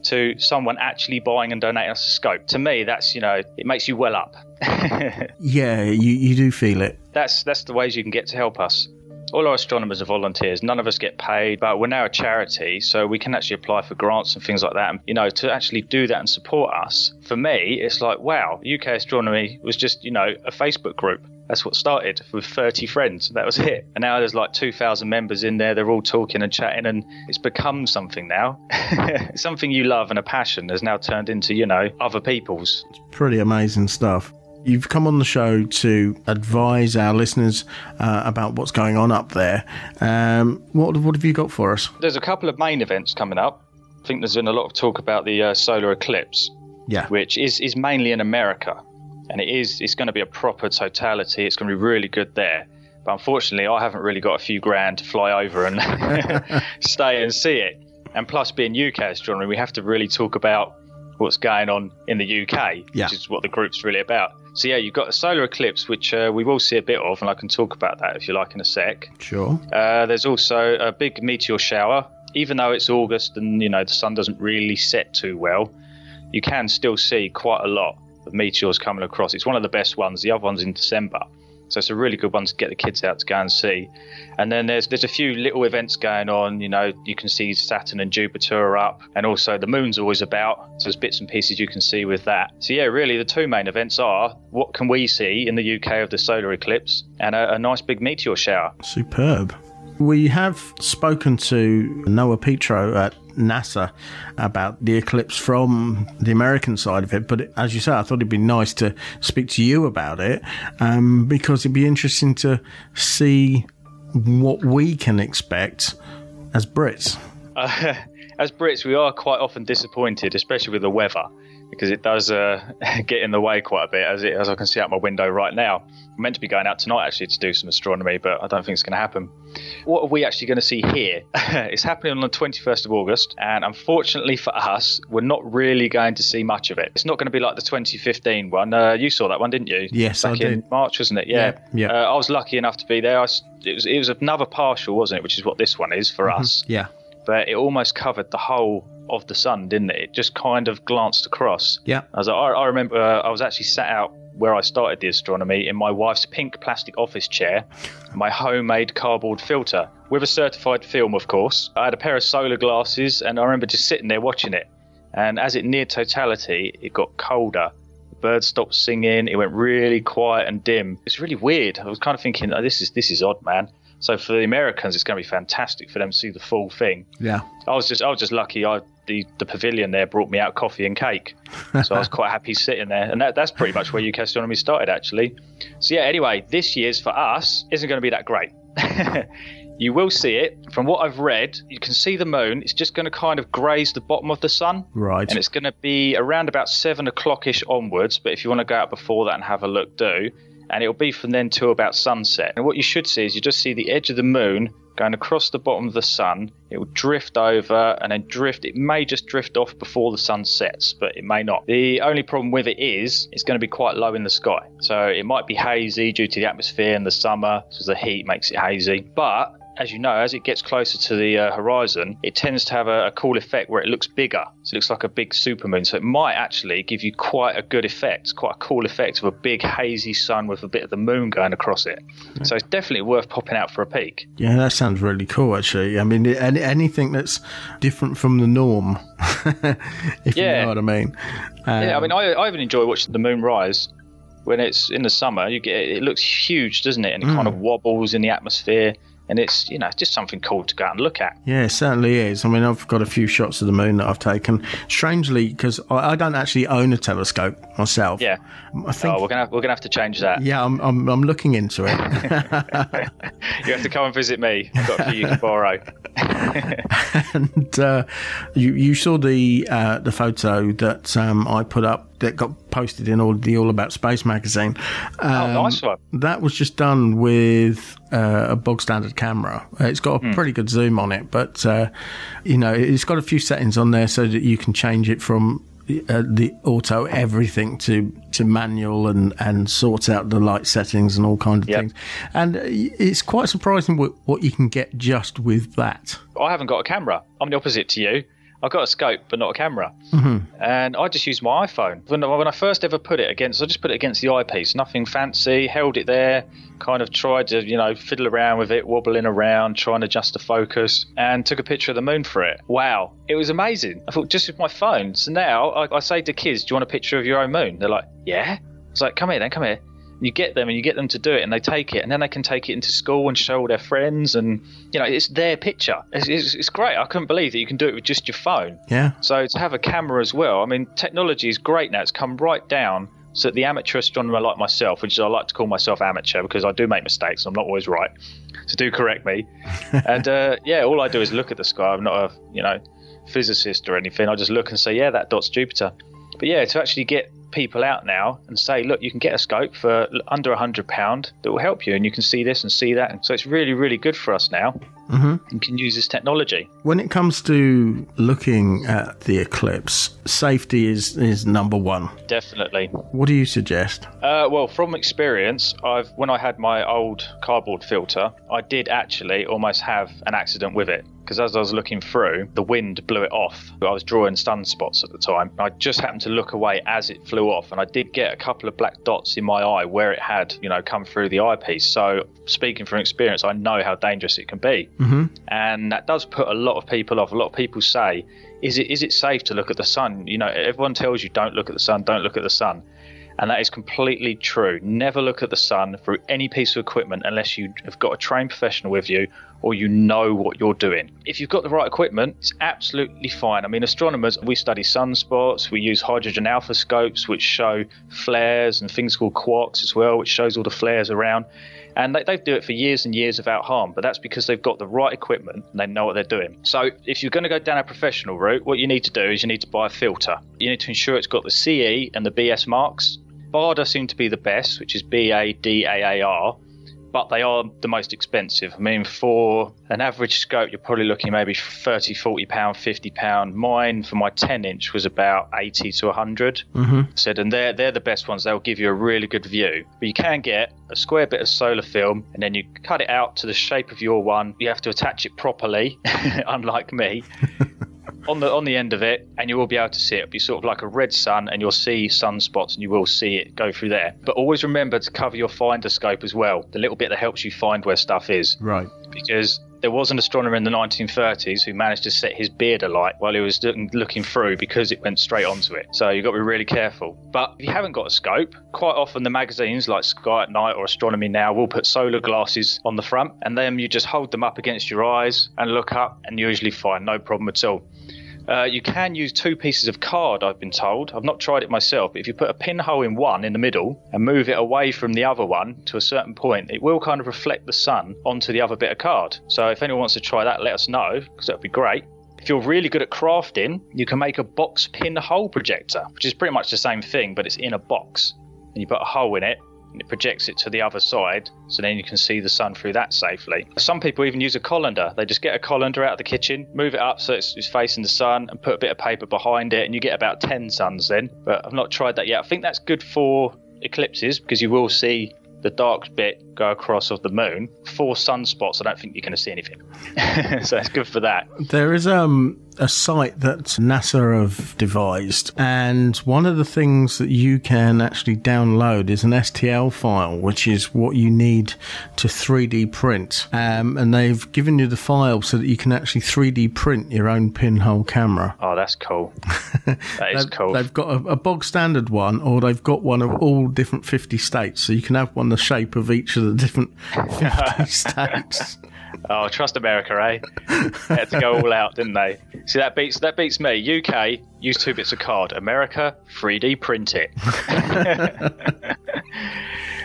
to someone actually buying and donating us a scope to me that's you know it makes you well up. Yeah, you, you do feel it. that's that's the ways you can get to help us all our astronomers are volunteers. None of us get paid, but we're now a charity, so we can actually apply for grants and things like that. And, you know, to actually do that and support us, for me, it's like, wow, UK Astronomy was just, you know, a Facebook group. That's what started with 30 friends. That was it. And now there's like 2,000 members in there. They're all talking and chatting, and it's become something now. something you love and a passion has now turned into, you know, other people's. It's Pretty amazing stuff. You've come on the show to advise our listeners uh, about what's going on up there. Um, what, what have you got for us? There's a couple of main events coming up. I think there's been a lot of talk about the uh, solar eclipse, Yeah. which is, is mainly in America. And it is it's going to be a proper totality. It's going to be really good there. But unfortunately, I haven't really got a few grand to fly over and stay and see it. And plus, being UK astronomy, we have to really talk about what's going on in the UK, Yeah. which is what the group's really about. So yeah, you've got a solar eclipse, which uh, we will see a bit of, and I can talk about that if you like in a sec. Sure. Uh, there's also a big meteor shower. Even though it's August and you know the sun doesn't really set too well, you can still see quite a lot of meteors coming across. It's one of the best ones. The other one's in December, so it's a really good one to get the kids out to go and see. And then there's there's a few little events going on. You know, you can see Saturn and Jupiter are up, and also the moon's always about. So there's bits and pieces you can see with that. So yeah, really the two main events are what can we see in the UK of the solar eclipse, and a, a nice big meteor shower. Superb. We have spoken to Noah Petro at NASA about the eclipse from the American side of it, but as you say, I thought it'd be nice to speak to you about it um, because it'd be interesting to see what we can expect as Brits. Uh, as Brits, we are quite often disappointed, especially with the weather, because it does uh, get in the way quite a bit, as, it, as I can see out my window right now. I'm meant to be going out tonight actually to do some astronomy, but I don't think it's going to happen. What are we actually going to see here? it's happening on the 21st of August, and unfortunately for us, we're not really going to see much of it. It's not going to be like the 2015 one. Uh, you saw that one, didn't you? Yes, I Back in did. March, wasn't it? Yeah. Yeah, yeah. Uh, I was lucky enough to be there. I it was it was another partial, wasn't it? Which is what this one is for us Yeah. but it almost covered the whole of the sun, didn't it? It just kind of glanced across. Yeah. I was like, I, I remember uh, I was actually sat out where I started the astronomy in my wife's pink plastic office chair, my homemade cardboard filter with a certified film, of course. I had a pair of solar glasses, and I remember just sitting there watching it. And as it neared totality, it got colder. The birds stopped singing. It went really quiet and dim. It's really weird. I was kind of thinking, oh, this is this is odd, man. So for the Americans, it's going to be fantastic for them to see the full thing. Yeah. I was just I was just lucky. I the, the pavilion there brought me out coffee and cake, so I was quite happy sitting there. And that, that's pretty much where UK astronomy started actually. So yeah. Anyway, this year's for us isn't going to be that great. you will see it from what I've read. You can see the moon. It's just going to kind of graze the bottom of the sun. Right. And it's going to be around about seven o'clock ish onwards. But if you want to go out before that and have a look, do. And it'll be from then till about sunset. And what you should see is you just see the edge of the moon going across the bottom of the sun. It will drift over and then drift. It may just drift off before the sun sets, but it may not. The only problem with it is it's going to be quite low in the sky. So it might be hazy due to the atmosphere in the summer, because the heat makes it hazy. But as you know, as it gets closer to the uh, horizon, it tends to have a, a cool effect where it looks bigger. So it looks like a big supermoon. So it might actually give you quite a good effect, quite a cool effect of a big hazy sun with a bit of the moon going across it. So it's definitely worth popping out for a peek. Yeah, that sounds really cool, actually. I mean, any, anything that's different from the norm, if you Yeah. know what I mean. yeah, I Um, mean, I, I even enjoy watching the moon rise. When it's in the summer, you get it looks huge, doesn't it? And it kind Mm. of wobbles in the atmosphere, and it's you know just something cool to go out and look at. Yeah, it certainly is. I mean, I've got a few shots of the moon that I've taken. Strangely, because I, I don't actually own a telescope myself. Yeah, I think. oh, we're gonna we're gonna have to change that. Yeah, I'm, I'm, I'm looking into it. You have to come and visit me. I've got a few you can borrow. and uh, you you saw the uh, the photo that um, I put up that got posted in all the All About Space magazine. Um, oh, nice one. That was just done with uh, a bog standard camera. Uh, It's got a Hmm. pretty good zoom on it, but uh, you know it's got a few settings on there so that you can change it from uh, the auto everything to to manual and and sort out the light settings and all kinds of things. And uh, it's quite surprising what, what you can get just with that. I haven't got a camera. I'm the opposite to you. I got a scope, but not a camera. Mm-hmm. And I just used my iPhone. When, when I first ever put it against, I just put it against the eyepiece. Nothing fancy. Held it there. Kind of tried to, you know, fiddle around with it, wobbling around, trying to adjust the focus, and took a picture of the moon for it. Wow, it was amazing. I thought just with my phone. So now I, I say to kids, "Do you want a picture of your own moon?" They're like, "Yeah." It's like, "Come here, then, come here." You get them and you get them to do it and they take it and then they can take it into school and show all their friends and you know it's their picture. It's, it's, it's great. I couldn't believe that you can do it with just your phone. Yeah. so to have a camera as well i mean technology is great now. It's come right down so that the amateur astronomer like myself which i like to call myself amateur because i do make mistakes. I'm not always right. So do correct me. And uh, yeah all i do is look at the sky. I'm not a you know physicist or anything. I just look and say yeah that dot's jupiter. But yeah to actually get people out now and say, look, you can get a scope for under a hundred pound that will help you, and you can see this and see that. And so it's really, really good for us now. Mm-hmm. You can use this technology. When it comes to looking at the eclipse, safety is, is number one. Definitely. What do you suggest? Uh, well, from experience, I've when I had my old cardboard filter, I did actually almost have an accident with it because as I was looking through, the wind blew it off. I was drawing sunspots at the time. I just happened to look away as it flew off, and I did get a couple of black dots in my eye where it had, you know, come through the eyepiece. So, speaking from experience, I know how dangerous it can be, Mm-hmm. and that does put a lot of people off. A lot of people say, "Is it is it safe to look at the sun?" You know, everyone tells you, "Don't look at the sun. Don't look at the sun." And that is completely true. Never look at the sun through any piece of equipment unless you have got a trained professional with you or you know what you're doing. If you've got the right equipment, it's absolutely fine. I mean, astronomers, we study sunspots, we use hydrogen alpha scopes, which show flares and things called quarks as well, which shows all the flares around. And they, they do it for years and years without harm, but that's because they've got the right equipment and they know what they're doing. So, if you're going to go down a professional route, what you need to do is you need to buy a filter. You need to ensure it's got the CE and the BS marks. Baader seem to be the best, which is B A D A A R, but they are the most expensive. I mean, for an average scope, you're probably looking maybe 30, 40 pound, 50 pound. Mine for my 10 inch was about 80 to 100. Mm-hmm. Said, and they're they're the best ones. They'll give you a really good view. But you can get a square bit of solar film, and then you cut it out to the shape of your one. You have to attach it properly, unlike me. on the on the end of it, and you will be able to see it. It'll be sort of like a red sun, and you'll see sunspots, and you will see it go through there. But always remember to cover your finder scope as well, the little bit that helps you find where stuff is, Right. because there was an astronomer in the 1930s who managed to set his beard alight while he was looking, through because it went straight onto it. So you've got to be really careful. But if you haven't got a scope, quite often the magazines like Sky at Night or Astronomy Now will put solar glasses on the front, and then you just hold them up against your eyes and look up, and you usually find no problem at all. Uh, you can use two pieces of card, I've been told. I've not tried it myself, but if you put a pinhole in one in the middle and move it away from the other one to a certain point, it will kind of reflect the sun onto the other bit of card. So if anyone wants to try that, let us know, because that would be great. If you're really good at crafting, you can make a box pinhole projector, which is pretty much the same thing, but it's in a box. And you put a hole in it, and it projects it to the other side, so then you can see the sun through that safely. Some people even use a colander. They just get a colander out of the kitchen, move it up so it's, it's facing the sun, and put a bit of paper behind it, and you get about 10 suns then. But I've not tried that yet. I think that's good for eclipses because you will see the dark bit go across of the moon. For sunspots, I don't think you're going to see anything. so it's good for that. There is um, a site that NASA have devised, and one of the things that you can actually download is an STL file, which is what you need to 3D print. Um, and they've given you the file so that you can actually 3D print your own pinhole camera. Oh, that's cool. That is They've- cool. They've got a, a bog standard one, or they've got one of all different 50 states. So you can have one the shape of each of the different 50 states. Oh, trust America, eh? They had to go all out, didn't they? See, that beats that beats me. UK use two bits of card. America 3D print it.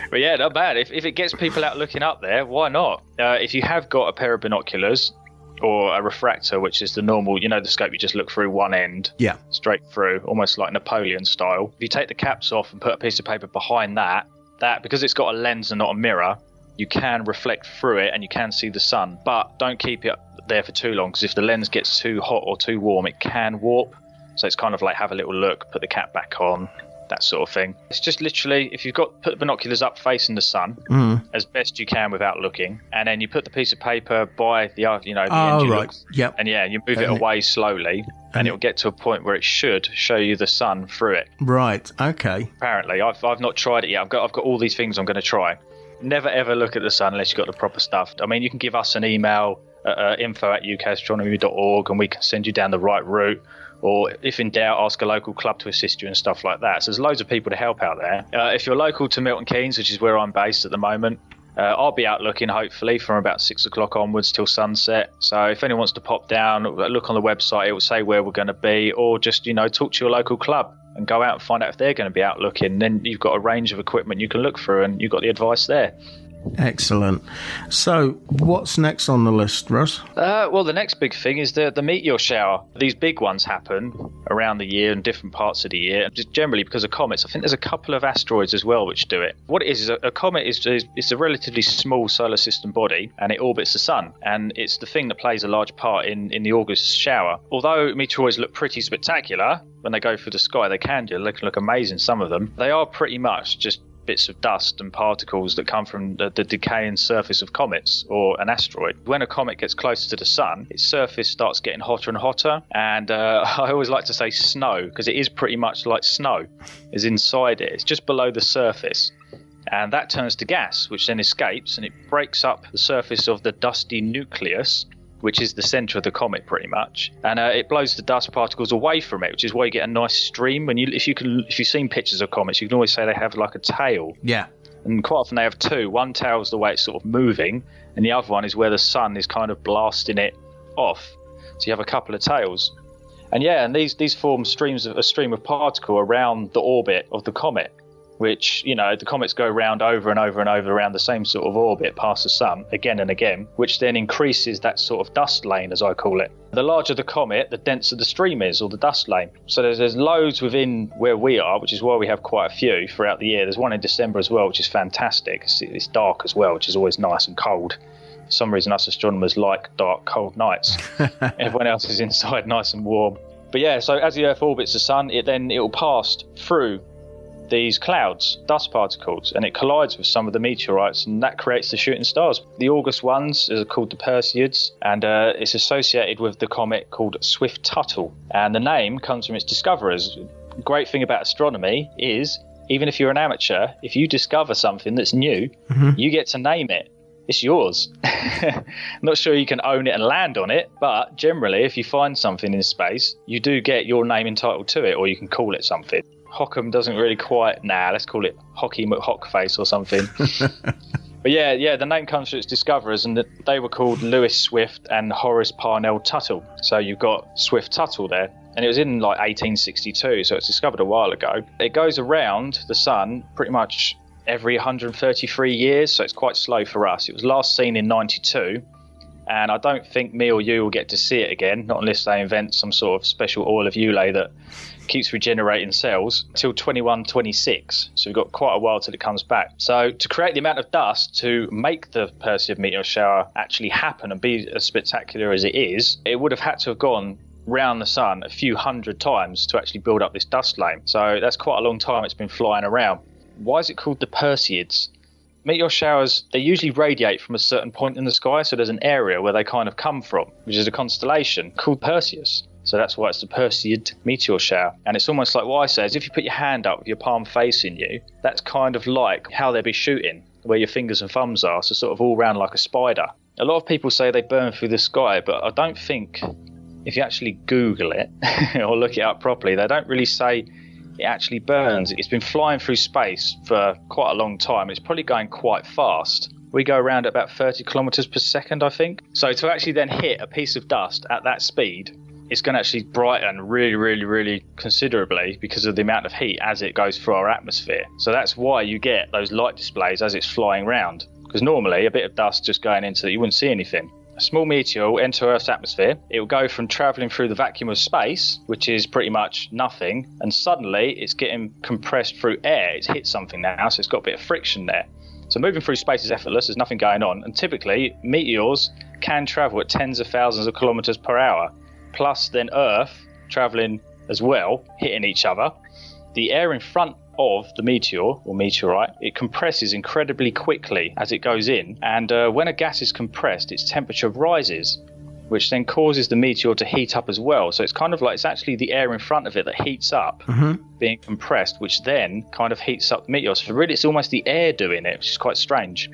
but yeah, not bad. If if it gets people out looking up there, why not? Uh, if you have got a pair of binoculars or a refractor, which is the normal, you know, the scope you just look through one end Yeah. straight through, almost like Napoleon style. If you take the caps off and put a piece of paper behind that, that because it's got a lens and not a mirror, you can reflect through it and you can see the sun. But don't keep it there for too long because if the lens gets too hot or too warm, it can warp. So it's kind of like have a little look, put the cap back on, that sort of thing. It's just literally if you've got put the binoculars up facing the sun Mm. as best you can without looking, and then you put the piece of paper by the uh, you know the Oh, end you right. look- Yep. and yeah, you move it And it- away slowly, and it'll get to a point where it should show you the sun through it. Right. Okay. Apparently, I've I've not tried it yet. I've got I've got all these things I'm going to try. Never ever look at the sun unless you've got the proper stuff. I mean, you can give us an email at uh, info at ukastronomy.org and we can send you down the right route. Or if in doubt, ask a local club to assist you and stuff like that. So there's loads of people to help out there. Uh, if you're local to Milton Keynes, which is where I'm based at the moment, uh, I'll be out looking hopefully from about six o'clock onwards till sunset. So if anyone wants to pop down, look on the website, it will say where we're going to be, or just you know talk to your local club and go out and find out if they're going to be out looking. Then you've got a range of equipment you can look through, and you've got the advice there. Excellent. So, what's next on the list, Russ? Uh, well, the next big thing is the the meteor shower. These big ones happen around the year in different parts of the year, just generally because of comets. I think there's a couple of asteroids as well which do it. What it is is a, a comet is, is it's a relatively small solar system body, and it orbits the sun, and it's the thing that plays a large part in in the August shower. Although meteoroids look pretty spectacular when they go through the sky, they can do. They can look amazing. Some of them, they are pretty much just bits of dust and particles that come from the, the decaying surface of comets or an asteroid. When a comet gets closer to the sun, its surface starts getting hotter and hotter. And uh, I always like to say snow because it is pretty much like snow, is inside it. It's just below the surface. And that turns to gas, which then escapes and it breaks up the surface of the dusty nucleus, which is the center of the comet pretty much, and uh, it blows the dust particles away from it, which is why you get a nice stream. When you, if you can, if you've seen pictures of comets, you can always say they have like a tail, Yeah. and quite often they have two. One tail's the way it's sort of moving, and the other one is where the sun is kind of blasting it off. So you have a couple of tails, and yeah, and these these form streams of a stream of particle around the orbit of the comet, which you know the comets go round over and over and over around the same sort of orbit past the sun again and again, which then increases that sort of dust lane, as I call it. The larger the comet, the denser the stream is, or the dust lane. So there's, there's loads within where we are, which is why we have quite a few throughout the year. There's one in December as well, which is fantastic. It's, it's dark as well, which is always nice and cold. For some reason, us astronomers like dark, cold nights. Everyone else is inside, nice and warm. But yeah, so as the Earth orbits the sun, it then it will pass through these clouds, dust particles, and it collides with some of the meteorites, and that creates the shooting stars. The August ones are called the Perseids, and uh, it's associated with the comet called Swift Tuttle, and the name comes from its discoverers. Great thing about astronomy is, even if you're an amateur, if you discover something that's new, Mhm. you get to name it. It's yours. Not sure you can own it and land on it, but generally, if you find something in space, you do get your name entitled to it, or you can call it something. Hockham doesn't really quite. Nah, let's call it Hockey McHockface or something. but yeah, yeah, the name comes from its discoverers, and they were called Lewis Swift and Horace Parnell Tuttle. So you've got Swift Tuttle there. And it was in like 1862, so it's discovered a while ago. It goes around the sun pretty much every 133 years, so it's quite slow for us. It was last seen in 92, and I don't think me or you will get to see it again, not unless they invent some sort of special oil of Ulay that keeps regenerating cells till 2126. So we've got quite a while till it comes back. So to create the amount of dust to make the Perseid meteor shower actually happen and be as spectacular as it is, it would have had to have gone round the sun a few hundred times to actually build up this dust lane. So that's quite a long time it's been flying around. Why is it called the Perseids? Meteor showers, they usually radiate from a certain point in the sky, so there's an area where they kind of come from, which is a constellation called Perseus. So that's why it's the Perseid meteor shower. And it's almost like what I say is if you put your hand up with your palm facing you, that's kind of like how they'd be shooting, where your fingers and thumbs are, so sort of all round like a spider. A lot of people say they burn through the sky, but I don't think if you actually Google it or look it up properly, they don't really say it actually burns. It's been flying through space for quite a long time. It's probably going quite fast. We go around at about 30 kilometers per second, I think. So to actually then hit a piece of dust at that speed, it's going to actually brighten really, really, really considerably because of the amount of heat as it goes through our atmosphere. So that's why you get those light displays as it's flying round. Because normally a bit of dust just going into it, you wouldn't see anything. A small meteor will enter Earth's atmosphere. It will go from traveling through the vacuum of space, which is pretty much nothing, and suddenly it's getting compressed through air. It's hit something now, so it's got a bit of friction there. So moving through space is effortless. There's nothing going on, and typically meteors can travel at tens of thousands of kilometers per hour. Plus, then Earth traveling as well, hitting each other. the air in front of the meteor or meteorite, it compresses incredibly quickly as it goes in. And uh, when a gas is compressed, its temperature rises, which then causes the meteor to heat up as well. So it's kind of like it's actually the air in front of it that heats up, being compressed, which then kind of heats up the meteor. So really, it's almost the air doing it, which is quite strange.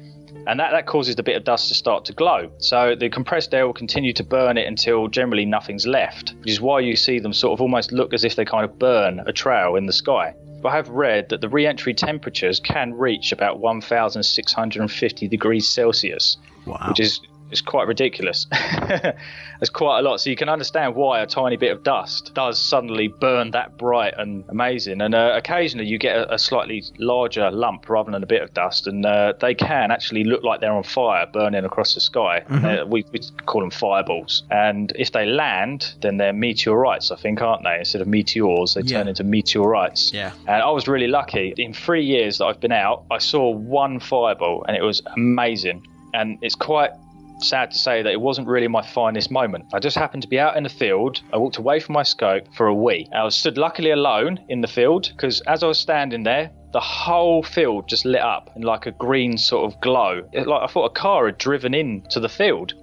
And that, that causes the bit of dust to start to glow. So the compressed air will continue to burn it until generally nothing's left, which is why you see them sort of almost look as if they kind of burn a trail in the sky. But I have read that the re entry temperatures can reach about 1,650 degrees Celsius, which is is quite ridiculous. It's quite a lot. So you can understand why a tiny bit of dust does suddenly burn that bright and amazing. And uh, occasionally you get a, a slightly larger lump rather than a bit of dust, and uh, they can actually look like they're on fire, burning across the sky. Mhm. Uh, we, we call them fireballs. And if they land, then they're meteorites, I think, aren't they? Instead of meteors, they turn into meteorites. Yeah. And I was really lucky. In three years that I've been out, I saw one fireball, and it was amazing. And it's quite sad to say that it wasn't really my finest moment. I just happened to be out in the field. I walked away from my scope for a wee. I was stood luckily alone in the field because as I was standing there, the whole field just lit up in like a green sort of glow. It, like I thought a car had driven into the field.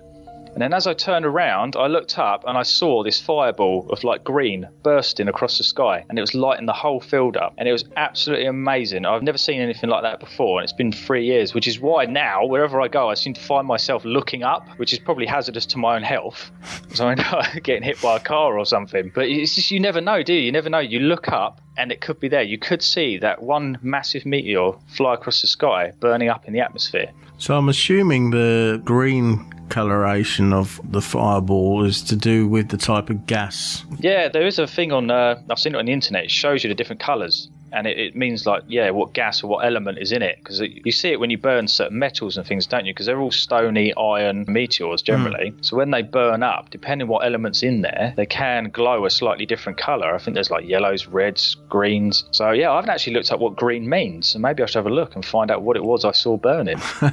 And then as I turned around, I looked up and I saw this fireball of like green bursting across the sky and it was lighting the whole field up. And it was absolutely amazing. I've never seen anything like that before. And it's been three years, which is why now, wherever I go, I seem to find myself looking up, which is probably hazardous to my own health. So I know getting hit by a car or something. But it's just, you never know, do you? You never know. You look up and it could be there. You could see that one massive meteor fly across the sky, burning up in the atmosphere. So I'm assuming the green coloration of the fireball is to do with the type of gas. Yeah, there is a thing on. Uh, I've seen it on the internet. It shows you the different colours, and it, it means like yeah, what gas or what element is in it. Because you see it when you burn certain metals and things, don't you? Because they're all stony iron meteors generally. Mm. So when they burn up, depending what elements in there, they can glow a slightly different colour. I think there's like yellows, reds, greens. So yeah, I haven't actually looked up what green means. So maybe I should have a look and find out what it was I saw burning.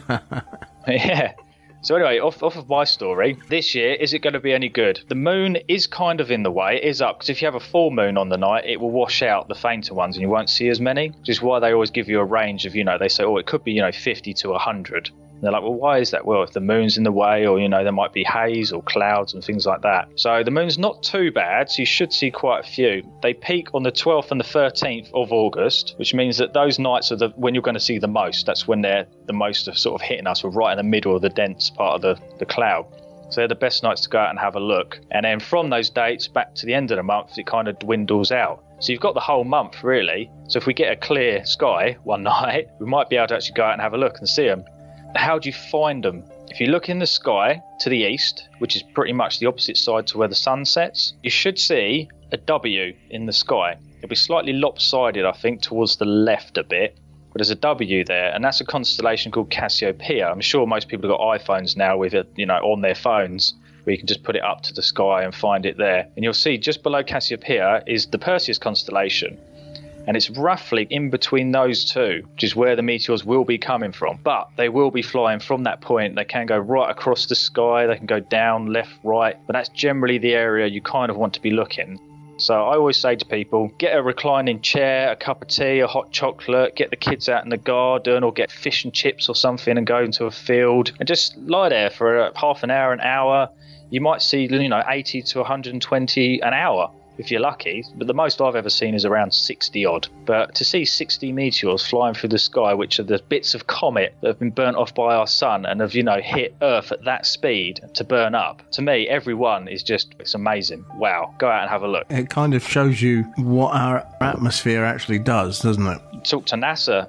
yeah. So anyway, off, off of my story, this year, is it going to be any good? The moon is kind of in the way. It is up, because if you have a full moon on the night, it will wash out the fainter ones and you won't see as many, which is why they always give you a range of, you know, they say, oh, it could be, you know, 50 to 100. And they're like, well, why is that? Well, if the moon's in the way, or, you know, there might be haze or clouds and things like that. So the moon's not too bad, so you should see quite a few. They peak on the 12th and the 13th of August, which means that those nights are the when you're going to see the most. That's when they're the most sort of hitting us. We're right in the middle of the dense part of the, the cloud. So they're the best nights to go out and have a look. And then from those dates back to the end of the month, it kind of dwindles out. So you've got the whole month really. So if we get a clear sky one night, we might be able to actually go out and have a look and see them. How do you find them? If you look in the sky to the east, which is pretty much the opposite side to where the sun sets, you should see a W in the sky. It'll be slightly lopsided, I think, towards the left a bit, but there's a W there, and that's a constellation called Cassiopeia. I'm sure most people have got iPhones now with it, you know, on their phones, where you can just put it up to the sky and find it there. And you'll see just below Cassiopeia is the Perseus constellation, and it's roughly in between those two, which is where the meteors will be coming from. But they will be flying from that point. They can go right across the sky, they can go down, left, right, but that's generally the area you kind of want to be looking. So I always say to people, get a reclining chair, a cup of tea, a hot chocolate, get the kids out in the garden or get fish and chips or something and go into a field and just lie there for half an hour, an hour. You might see, you know, 80 to 120 an hour if you're lucky, but the most I've ever seen is around 60 odd. But to see 60 meteors flying through the sky, which are the bits of comet that have been burnt off by our sun and have, you know, hit Earth at that speed to burn up, to me, every one is just, it's amazing. Wow. Go out and have a look. It kind of shows you what our atmosphere actually does, doesn't it? Talk to NASA.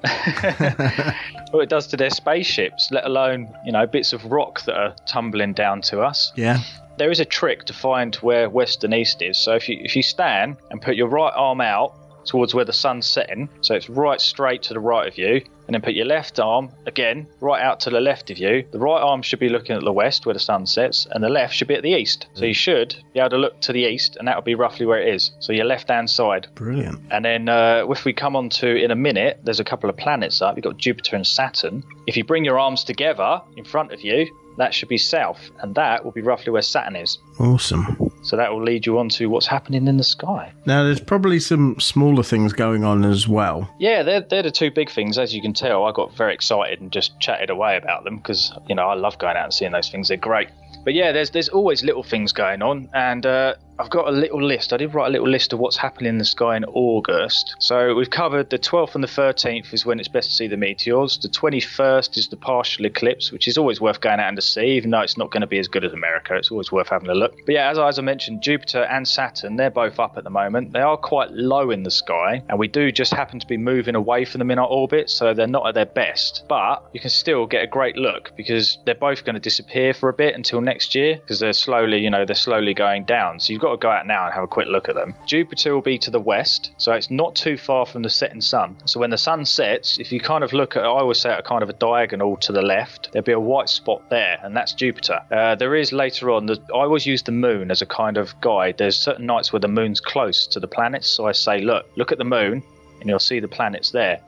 what it does to their spaceships, let alone, you know, bits of rock that are tumbling down to us. Yeah. There is a trick to find where west and east is. So if you if you stand and put your right arm out towards where the sun's setting, so it's right straight to the right of you, and then put your left arm again right out to the left of you. The right arm should be looking at the west where the sun sets, and the left should be at the east. So you should be able to look to the east, and that will be roughly where it is. So your left hand side. Brilliant. And then uh, if we come on to in a minute, there's a couple of planets up. You've got Jupiter and Saturn. If you bring your arms together in front of you, that should be south, and that will be roughly where Saturn is. Awesome. So that will lead you on to what's happening in the sky. Now, there's probably some smaller things going on as well. Yeah, they're, they're the two big things. As you can tell, I got very excited and just chatted away about them because, you know, I love going out and seeing those things. They're great. But yeah, there's there's always little things going on, and uh, I've got a little list. I did write a little list of what's happening in the sky in August. So we've covered the 12th and the 13th is when it's best to see the meteors. The 21st is the partial eclipse, which is always worth going out and to see, even though it's not going to be as good as America. It's always worth having a look. But yeah, as, as I mentioned, Jupiter and Saturn, they're both up at the moment. They are quite low in the sky, and we do just happen to be moving away from them in our orbit, so they're not at their best. But you can still get a great look because they're both going to disappear for a bit until next year because they're slowly, you know, they're slowly going down. So you've got to go out now and have a quick look at them. Jupiter will be to the west, so it's not too far from the setting sun. So when the sun sets, if you kind of look at, I always say a kind of a diagonal to the left, there'll be a white spot there, and that's Jupiter. Uh, there is later on, the, I always use the moon as a kind of guide. There's certain nights where the moon's close to the planets, so I say, look, look at the moon, and you'll see the planets there.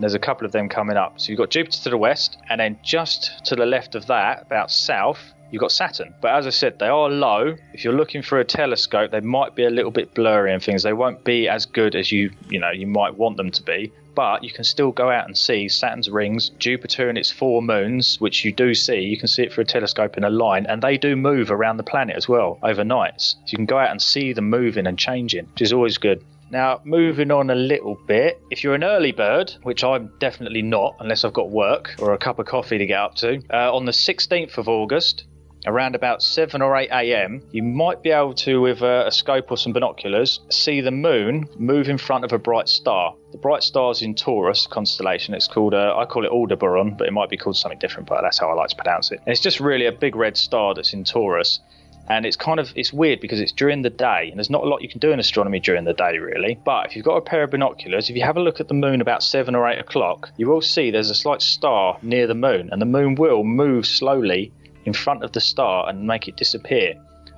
There's a couple of them coming up. So you've got Jupiter to the west, and then just to the left of that, about south, you've got Saturn. But as I said, they are low. If you're looking through a telescope, they might be a little bit blurry and things. They won't be as good as you you know you might want them to be. But you can still go out and see Saturn's rings, Jupiter and its four moons, which you do see. You can see it through a telescope in a line, and they do move around the planet as well overnight. So you can go out and see them moving and changing, which is always good. Now, moving on a little bit, if you're an early bird, which I'm definitely not unless I've got work or a cup of coffee to get up to, uh, on the 16th of August, around about 7 or 8 a.m., you might be able to, with a, a, scope or some binoculars, see the moon move in front of a bright star. The bright star's in Taurus constellation. It's called, uh, I call it Aldebaran, but it might be called something different, but that's how I like to pronounce it. And it's just really a big red star that's in Taurus and it's kind of it's weird because it's during the day and there's not a lot you can do in astronomy during the day really but if you've got a pair of binoculars if you have a look at the moon about 7 or 8 o'clock you will see there's a slight star near the moon and the moon will move slowly in front of the star and make it disappear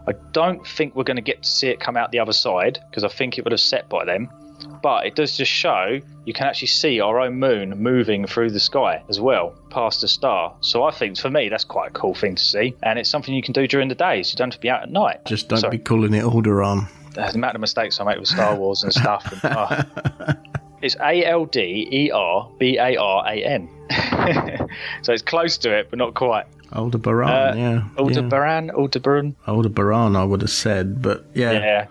i don't think we're going to get to see it come out the other side because i think it would have set by then but it does just show you can actually see our own moon moving through the sky as well, past the star. So I think for me that's quite a cool thing to see, and it's something you can do during the day, so you don't have to be out at night. Just don't Sorry. be calling it Aldebaran. The amount of mistakes I make with Star Wars and stuff. And, oh. It's A L D E R B A R A N. so it's close to it, but not quite. Aldebaran, Uh, yeah. Aldebaran, Aldebaran. Aldebaran, I would have said, but yeah. Yeah.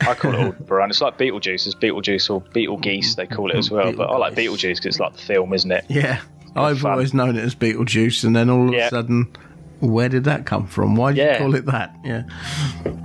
I call it Aldebaran. It's like Beetlejuice. It's Beetlejuice or Beetlegeese, they call it as well. But I like Beetlejuice because it's like the film, isn't it? Yeah. I've always known it as Beetlejuice, and then all of Yeah. a sudden, where did that come from? Why did Yeah. you call it that? Yeah.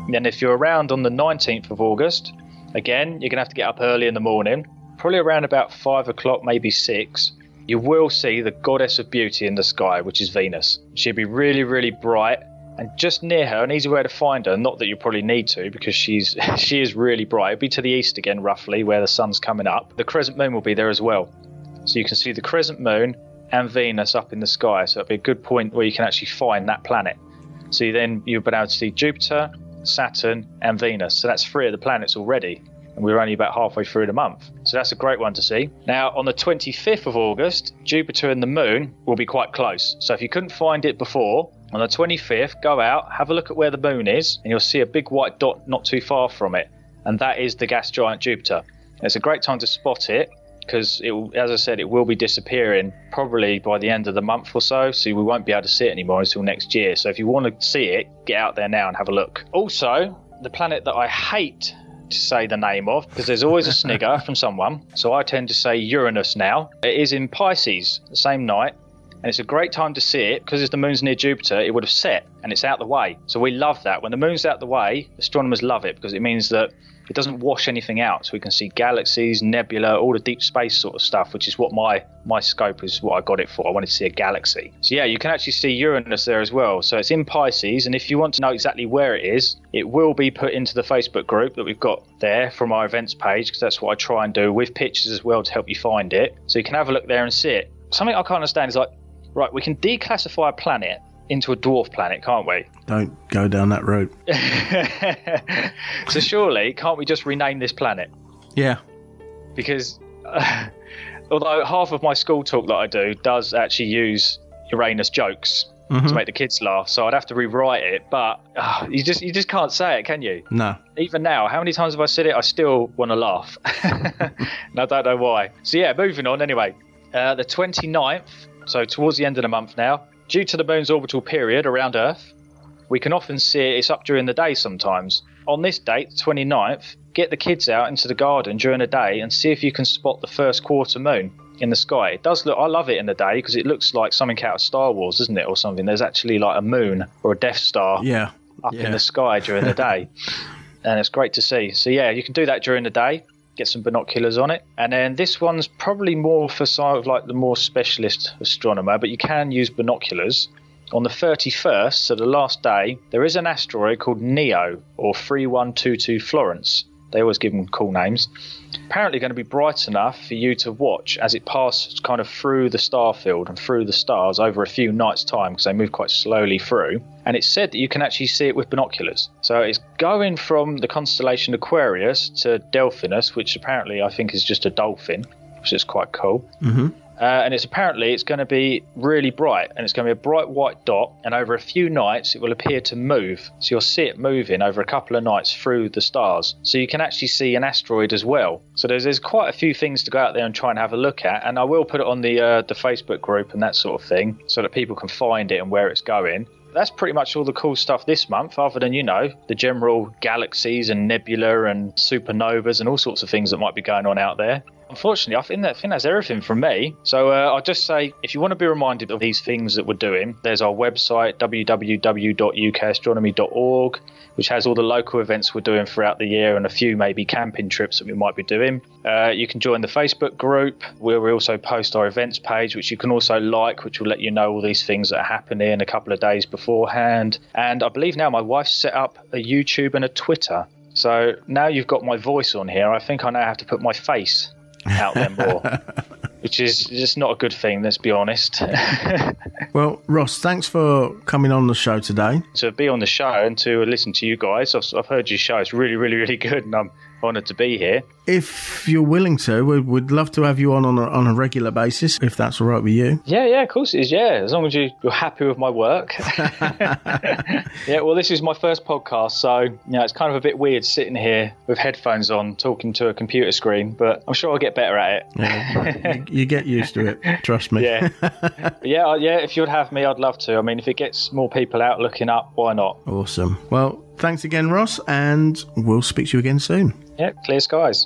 Then if you're around on the 19th of August, again, you're going to have to get up early in the morning, probably around about 5 o'clock, maybe 6. You will see the goddess of beauty in the sky, which is Venus. She'll be really, really bright. And just near her, an easy way to find her, not that you probably need to, because she's she is really bright. It'll be to the east again, roughly, where the sun's coming up. The crescent moon will be there as well. So you can see the crescent moon and Venus up in the sky. So it'll be a good point where you can actually find that planet. So then you'll be able to see Jupiter, Saturn, and Venus. So that's three of the planets already. And we're only about halfway through the month. So that's a great one to see. Now, on the 25th of August, Jupiter and the moon will be quite close. So if you couldn't find it before, on the 25th, go out, have a look at where the moon is, and you'll see a big white dot not too far from it. And that is the gas giant Jupiter. It's a great time to spot it because it, as I said, it will be disappearing probably by the end of the month or so. So we won't be able to see it anymore until next year. So if you want to see it, get out there now and have a look. Also, the planet that I hate to say the name of because there's always a snigger from someone. So I tend to say Uranus now. It is in Pisces the same night. And it's a great time to see it because as the moon's near Jupiter, it would have set and it's out the way. So we love that. When the moon's out the way, astronomers love it because it means that it doesn't wash anything out. So we can see galaxies, nebula, all the deep space sort of stuff, which is what my my scope is what I got it for. I wanted to see a galaxy. So yeah, you can actually see Uranus there as well. So it's in Pisces, and if you want to know exactly where it is, it will be put into the Facebook group that we've got there from our events page because that's what I try and do with pictures as well to help you find it. So you can have a look there and see it. Something I can't understand is like, right, we can declassify a planet into a dwarf planet, can't we? Don't go down that road. so surely, can't we just rename this planet? Yeah. Because although half of my school talk that I do does actually use Uranus jokes, Mhm. to make the kids laugh. So I'd have to rewrite it, but uh, you just you just can't say it, can you? No. Even now, how many times have I said it? I still want to laugh. and I don't know why. So, yeah, moving on anyway. Uh, the 29th, so towards the end of the month now, due to the moon's orbital period around Earth, we can often see it's up during the day sometimes. On this date, the 29th, get the kids out into the garden during the day and see if you can spot the first quarter moon in the sky. It does look, I love it in the day because it looks like something out of Star Wars, isn't it, or something? There's actually like a moon or a Death Star Yeah. up Yeah. in the sky during the day. and it's great to see. So, yeah, you can do that during the day, get some binoculars on it. And then this one's probably more for sort of like the more specialist astronomer, but you can use binoculars. On the 31st, so the last day, there is an asteroid called NEO or 3122 Florence. They always give them cool names. Apparently, going to be bright enough for you to watch as it passes kind of through the star field and through the stars over a few nights' time because they move quite slowly through. And it's said that you can actually see it with binoculars. So it's going from the constellation Aquarius to Delphinus, which apparently I think is just a dolphin, which is quite cool. Mm-hmm. Uh, and it's apparently it's going to be really bright, and it's going to be a bright white dot. And over a few nights, it will appear to move. So you'll see it moving over a couple of nights through the stars. So you can actually see an asteroid as well. So there's there's quite a few things to go out there and try and have a look at. And I will put it on the uh, the Facebook group and that sort of thing, so that people can find it and where it's going. That's pretty much all the cool stuff this month, other than, you know, the general galaxies and nebula and supernovas and all sorts of things that might be going on out there. Unfortunately, I think, that, I think that's everything from me. So uh, I'll just say if you want to be reminded of these things that we're doing, there's our website, www.ukastronomy.org, which has all the local events we're doing throughout the year and a few maybe camping trips that we might be doing. Uh, you can join the Facebook group where we also post our events page, which you can also like, which will let you know all these things that are happening a couple of days beforehand. And I believe now my wife's set up a YouTube and a Twitter. So now you've got my voice on here, I think I now have to put my face out them more, which is just not a good thing, let's be honest. Well, Ross, thanks for coming on the show today. to be on the show and to listen to you guys, I've, I've heard your show, it's really, really, really good, and I'm honoured to be here. If you're willing to, we would love to have you on on a, on a regular basis, if that's all right with you. Yeah, yeah, of course it is. Yeah, as long as you, you're happy with my work. yeah, well, this is my first podcast, so you know it's kind of a bit weird sitting here with headphones on, talking to a computer screen. But I'm sure I'll get better at it. you, you get used to it, trust me. Yeah, yeah, yeah. If you'd have me, I'd love to. I mean, if it gets more people out looking up, why not? Awesome. Well, thanks again, Ross, and we'll speak to you again soon. Yeah, clear skies.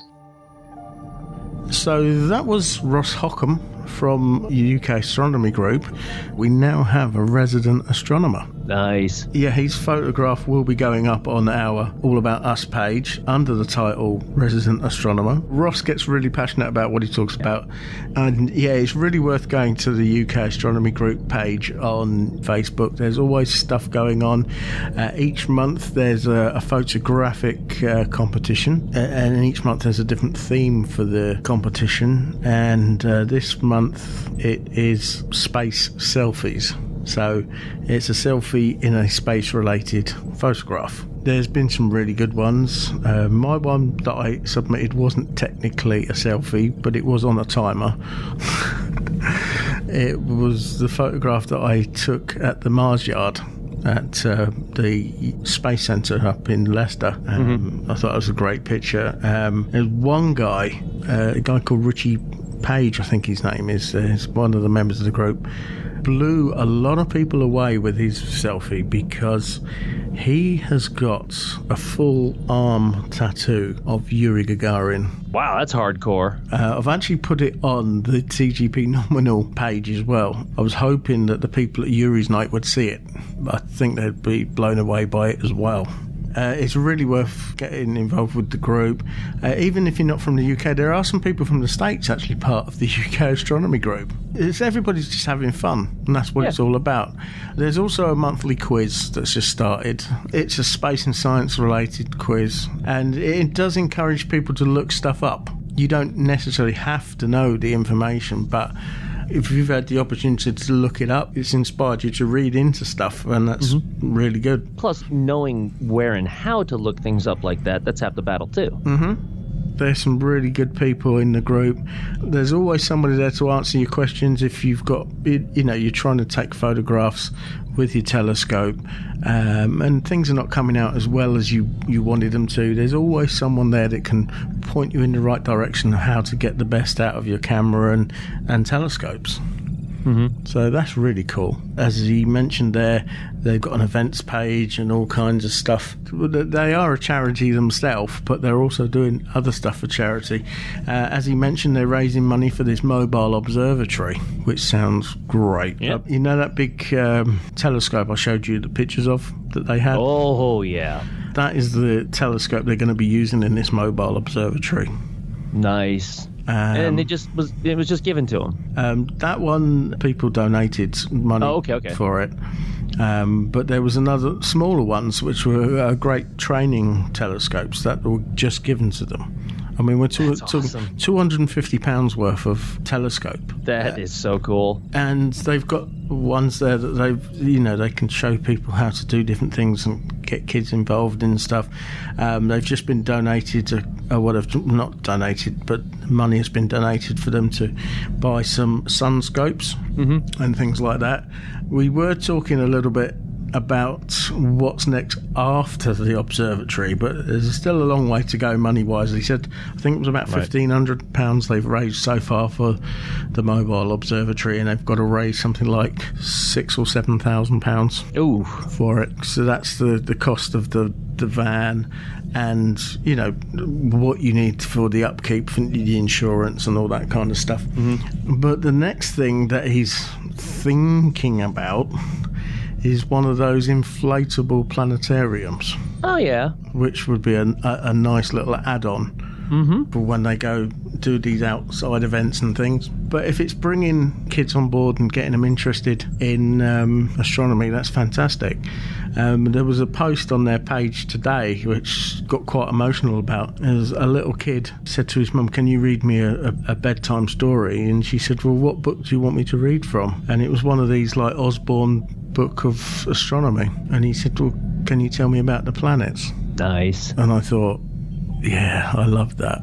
So that was Ross Hockham from UK Astronomy Group. We now have a resident astronomer. Nice. Yeah, his photograph will be going up on our All About Us page under the title Resident Astronomer. Ross gets really passionate about what he talks about, and yeah, it's really worth going to the UK Astronomy Group page on Facebook. There's always stuff going on. Uh, each month there's a, a photographic uh, competition, and each month there's a different theme for the competition. And uh, this month it is space selfies. So it's a selfie in a space related photograph. There's been some really good ones. Uh, my one that I submitted wasn't technically a selfie, but it was on a timer. it was the photograph that I took at the Mars Yard at uh, the Space Centre up in Leicester. Um, I thought it was a great picture. Um, there's one guy, uh, a guy called Richie Page, I think his name is, he's one of the members of the group, blew a lot of people away with his selfie because he has got a full arm tattoo of Yuri Gagarin. Wow, that's hardcore. Uh, I've actually put it on the TGP nominal page as well. I was hoping that the people at Yuri's night would see it. I think they'd be blown away by it as well. Uh, it's really worth getting involved with the group. Uh, even if you're not from the UK, there are some people from the States actually part of the UK astronomy group. It's everybody's just having fun, and that's what it's all about. There's also a monthly quiz that's just started. It's a space and science related quiz, and it does encourage people to look stuff up. You don't necessarily have to know the information, but if you've had the opportunity to look it up, it's inspired you to read into stuff, and that's really good. Plus, knowing where and how to look things up like that, that's half the battle, too. hmm There's some really good people in the group. There's always somebody there to answer your questions if you've got, you know, you're trying to take photographs with your telescope um, and things are not coming out as well as you, you wanted them to. There's always someone there that can point you in the right direction of how to get the best out of your camera and, and telescopes. Mm-hmm. So that's really cool. As he mentioned there, they've got an events page and all kinds of stuff. They are a charity themselves, but they're also doing other stuff for charity. Uh, as he mentioned, they're raising money for this mobile observatory, which sounds great. Yeah. Uh, you know that big um, telescope I showed you the pictures of that they had? Oh, yeah. That is the telescope they're going to be using in this mobile observatory. Nice. And it just was it was just given to him. Um, that one, people donated money Oh, okay, okay. for it. Um, but there was another smaller ones which were uh, great training telescopes that were just given to them. I mean, we're talking awesome. two hundred and fifty pounds worth of telescope, That is so cool. and they've got ones there that they've you know they can show people how to do different things and get kids involved in stuff. Um, they've just been donated to, uh, what have not donated, but money has been donated for them to buy some sun scopes and things like that. We were talking a little bit about what's next after the observatory, but there's still a long way to go money wise. He said, I think it was about Right. fifteen hundred pounds they've raised so far for the mobile observatory, and they've got to raise something like six or seven thousand pounds for it. So that's the the cost of the the van. And you know what you need for the upkeep, for the insurance, and all that kind of stuff. Mm-hmm. But the next thing that he's thinking about is one of those inflatable planetariums, Oh yeah. which would be a, a, a nice little add-on Mm-hmm. for when they go do these outside events and things. But if it's bringing kids on board and getting them interested in um, astronomy, that's fantastic. Um, there was a post on their page today which got quite emotional about. As a little kid said to his mum, "Can you read me a, a, a bedtime story?" And she said, "Well, what book do you want me to read from?" And it was one of these like Usborne book of astronomy. And he said, "Well, can you tell me about the planets?" Nice. And I thought, yeah, I love that.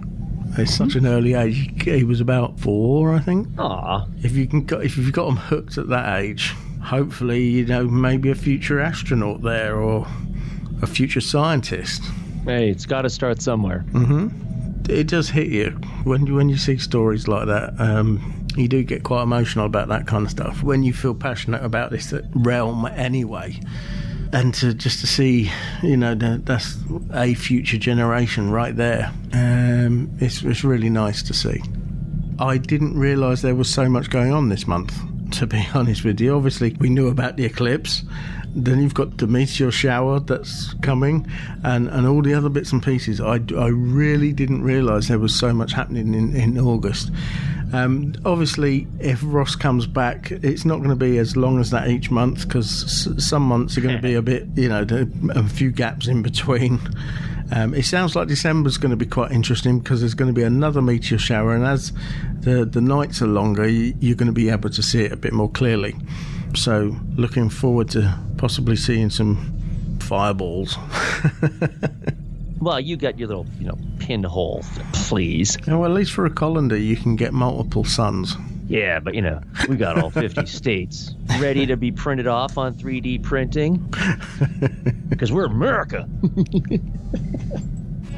At such an early age, he was about four, I think. Aw. If you can, if you've got them hooked at that age, hopefully, you know, maybe a future astronaut there or a future scientist. Hey, it's got to start somewhere. hmm It does hit you when you when you see stories like that. Um, you do get quite emotional about that kind of stuff when you feel passionate about this realm anyway. And to just to see, you know, that that's a future generation right there. Um, it's it's really nice to see. I didn't realise there was so much going on this month. To be honest with you, obviously we knew about the eclipse. Then you've got the meteor shower that's coming, and, and all the other bits and pieces. I, I really didn't realise there was so much happening in, in August. Um, obviously, if Ross comes back, it's not going to be as long as that each month because s- some months are going to be a bit, you know, a few gaps in between. Um, it sounds like December's going to be quite interesting because there's going to be another meteor shower, and as the the nights are longer, you, you're going to be able to see it a bit more clearly. So, looking forward to possibly seeing some fireballs. Well, you got your little, you know, pinhole, please. well, at least for a colander, you can get multiple suns. Yeah, but you know, we got all 50 states ready to be printed off on 3D printing. Because we're America.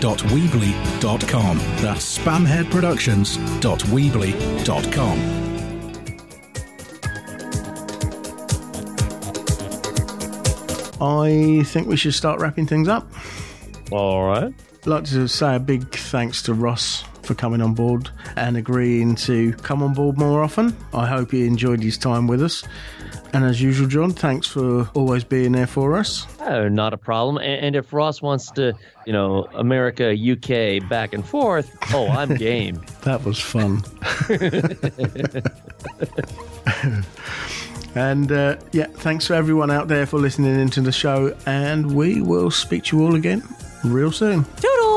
spamheadproductions.weebly.com. That's spamheadproductions.weebly.com. I think we should start wrapping things up. All right. I'd like to say a big thanks to Ross for coming on board and agreeing to come on board more often. I hope he enjoyed his time with us. And as usual, John, thanks for always being there for us. Oh, not a problem. And, and if Ross wants to, you know, America, UK, back and forth, oh, I'm game. that was fun. and uh, yeah, thanks for everyone out there for listening into the show. And we will speak to you all again real soon. Toodles!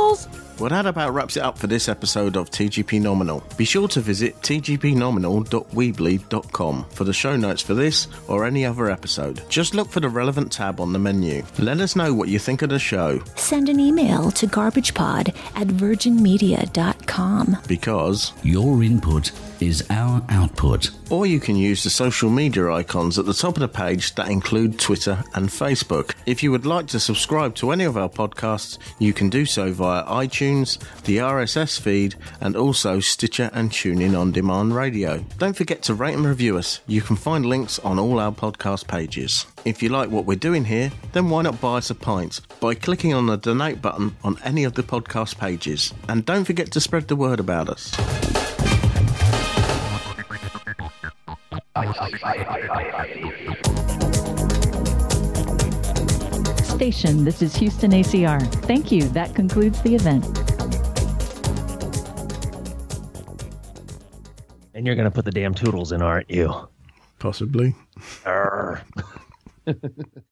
Well, that about wraps it up for this episode of TGP Nominal. Be sure to visit tgpnominal.weebly.com for the show notes for this or any other episode. Just look for the relevant tab on the menu. Let us know what you think of the show Send an email to garbagepod at virginmedia.com. because Your input is our output. Or you can use the social media icons at the top of the page that include Twitter and Facebook. If you would like to subscribe to any of our podcasts, you can do so via iTunes, the RSS feed, and also Stitcher and TuneIn on demand radio. Don't forget to rate and review us. You can find links on all our podcast pages. If you like what we're doing here, then why not buy us a pint by clicking on the donate button on any of the podcast pages. And don't forget to spread the word about us. Station, this is Houston ACR. Thank you. That concludes the event. And you're going to put the damn toodles in, aren't you? Possibly. Arr.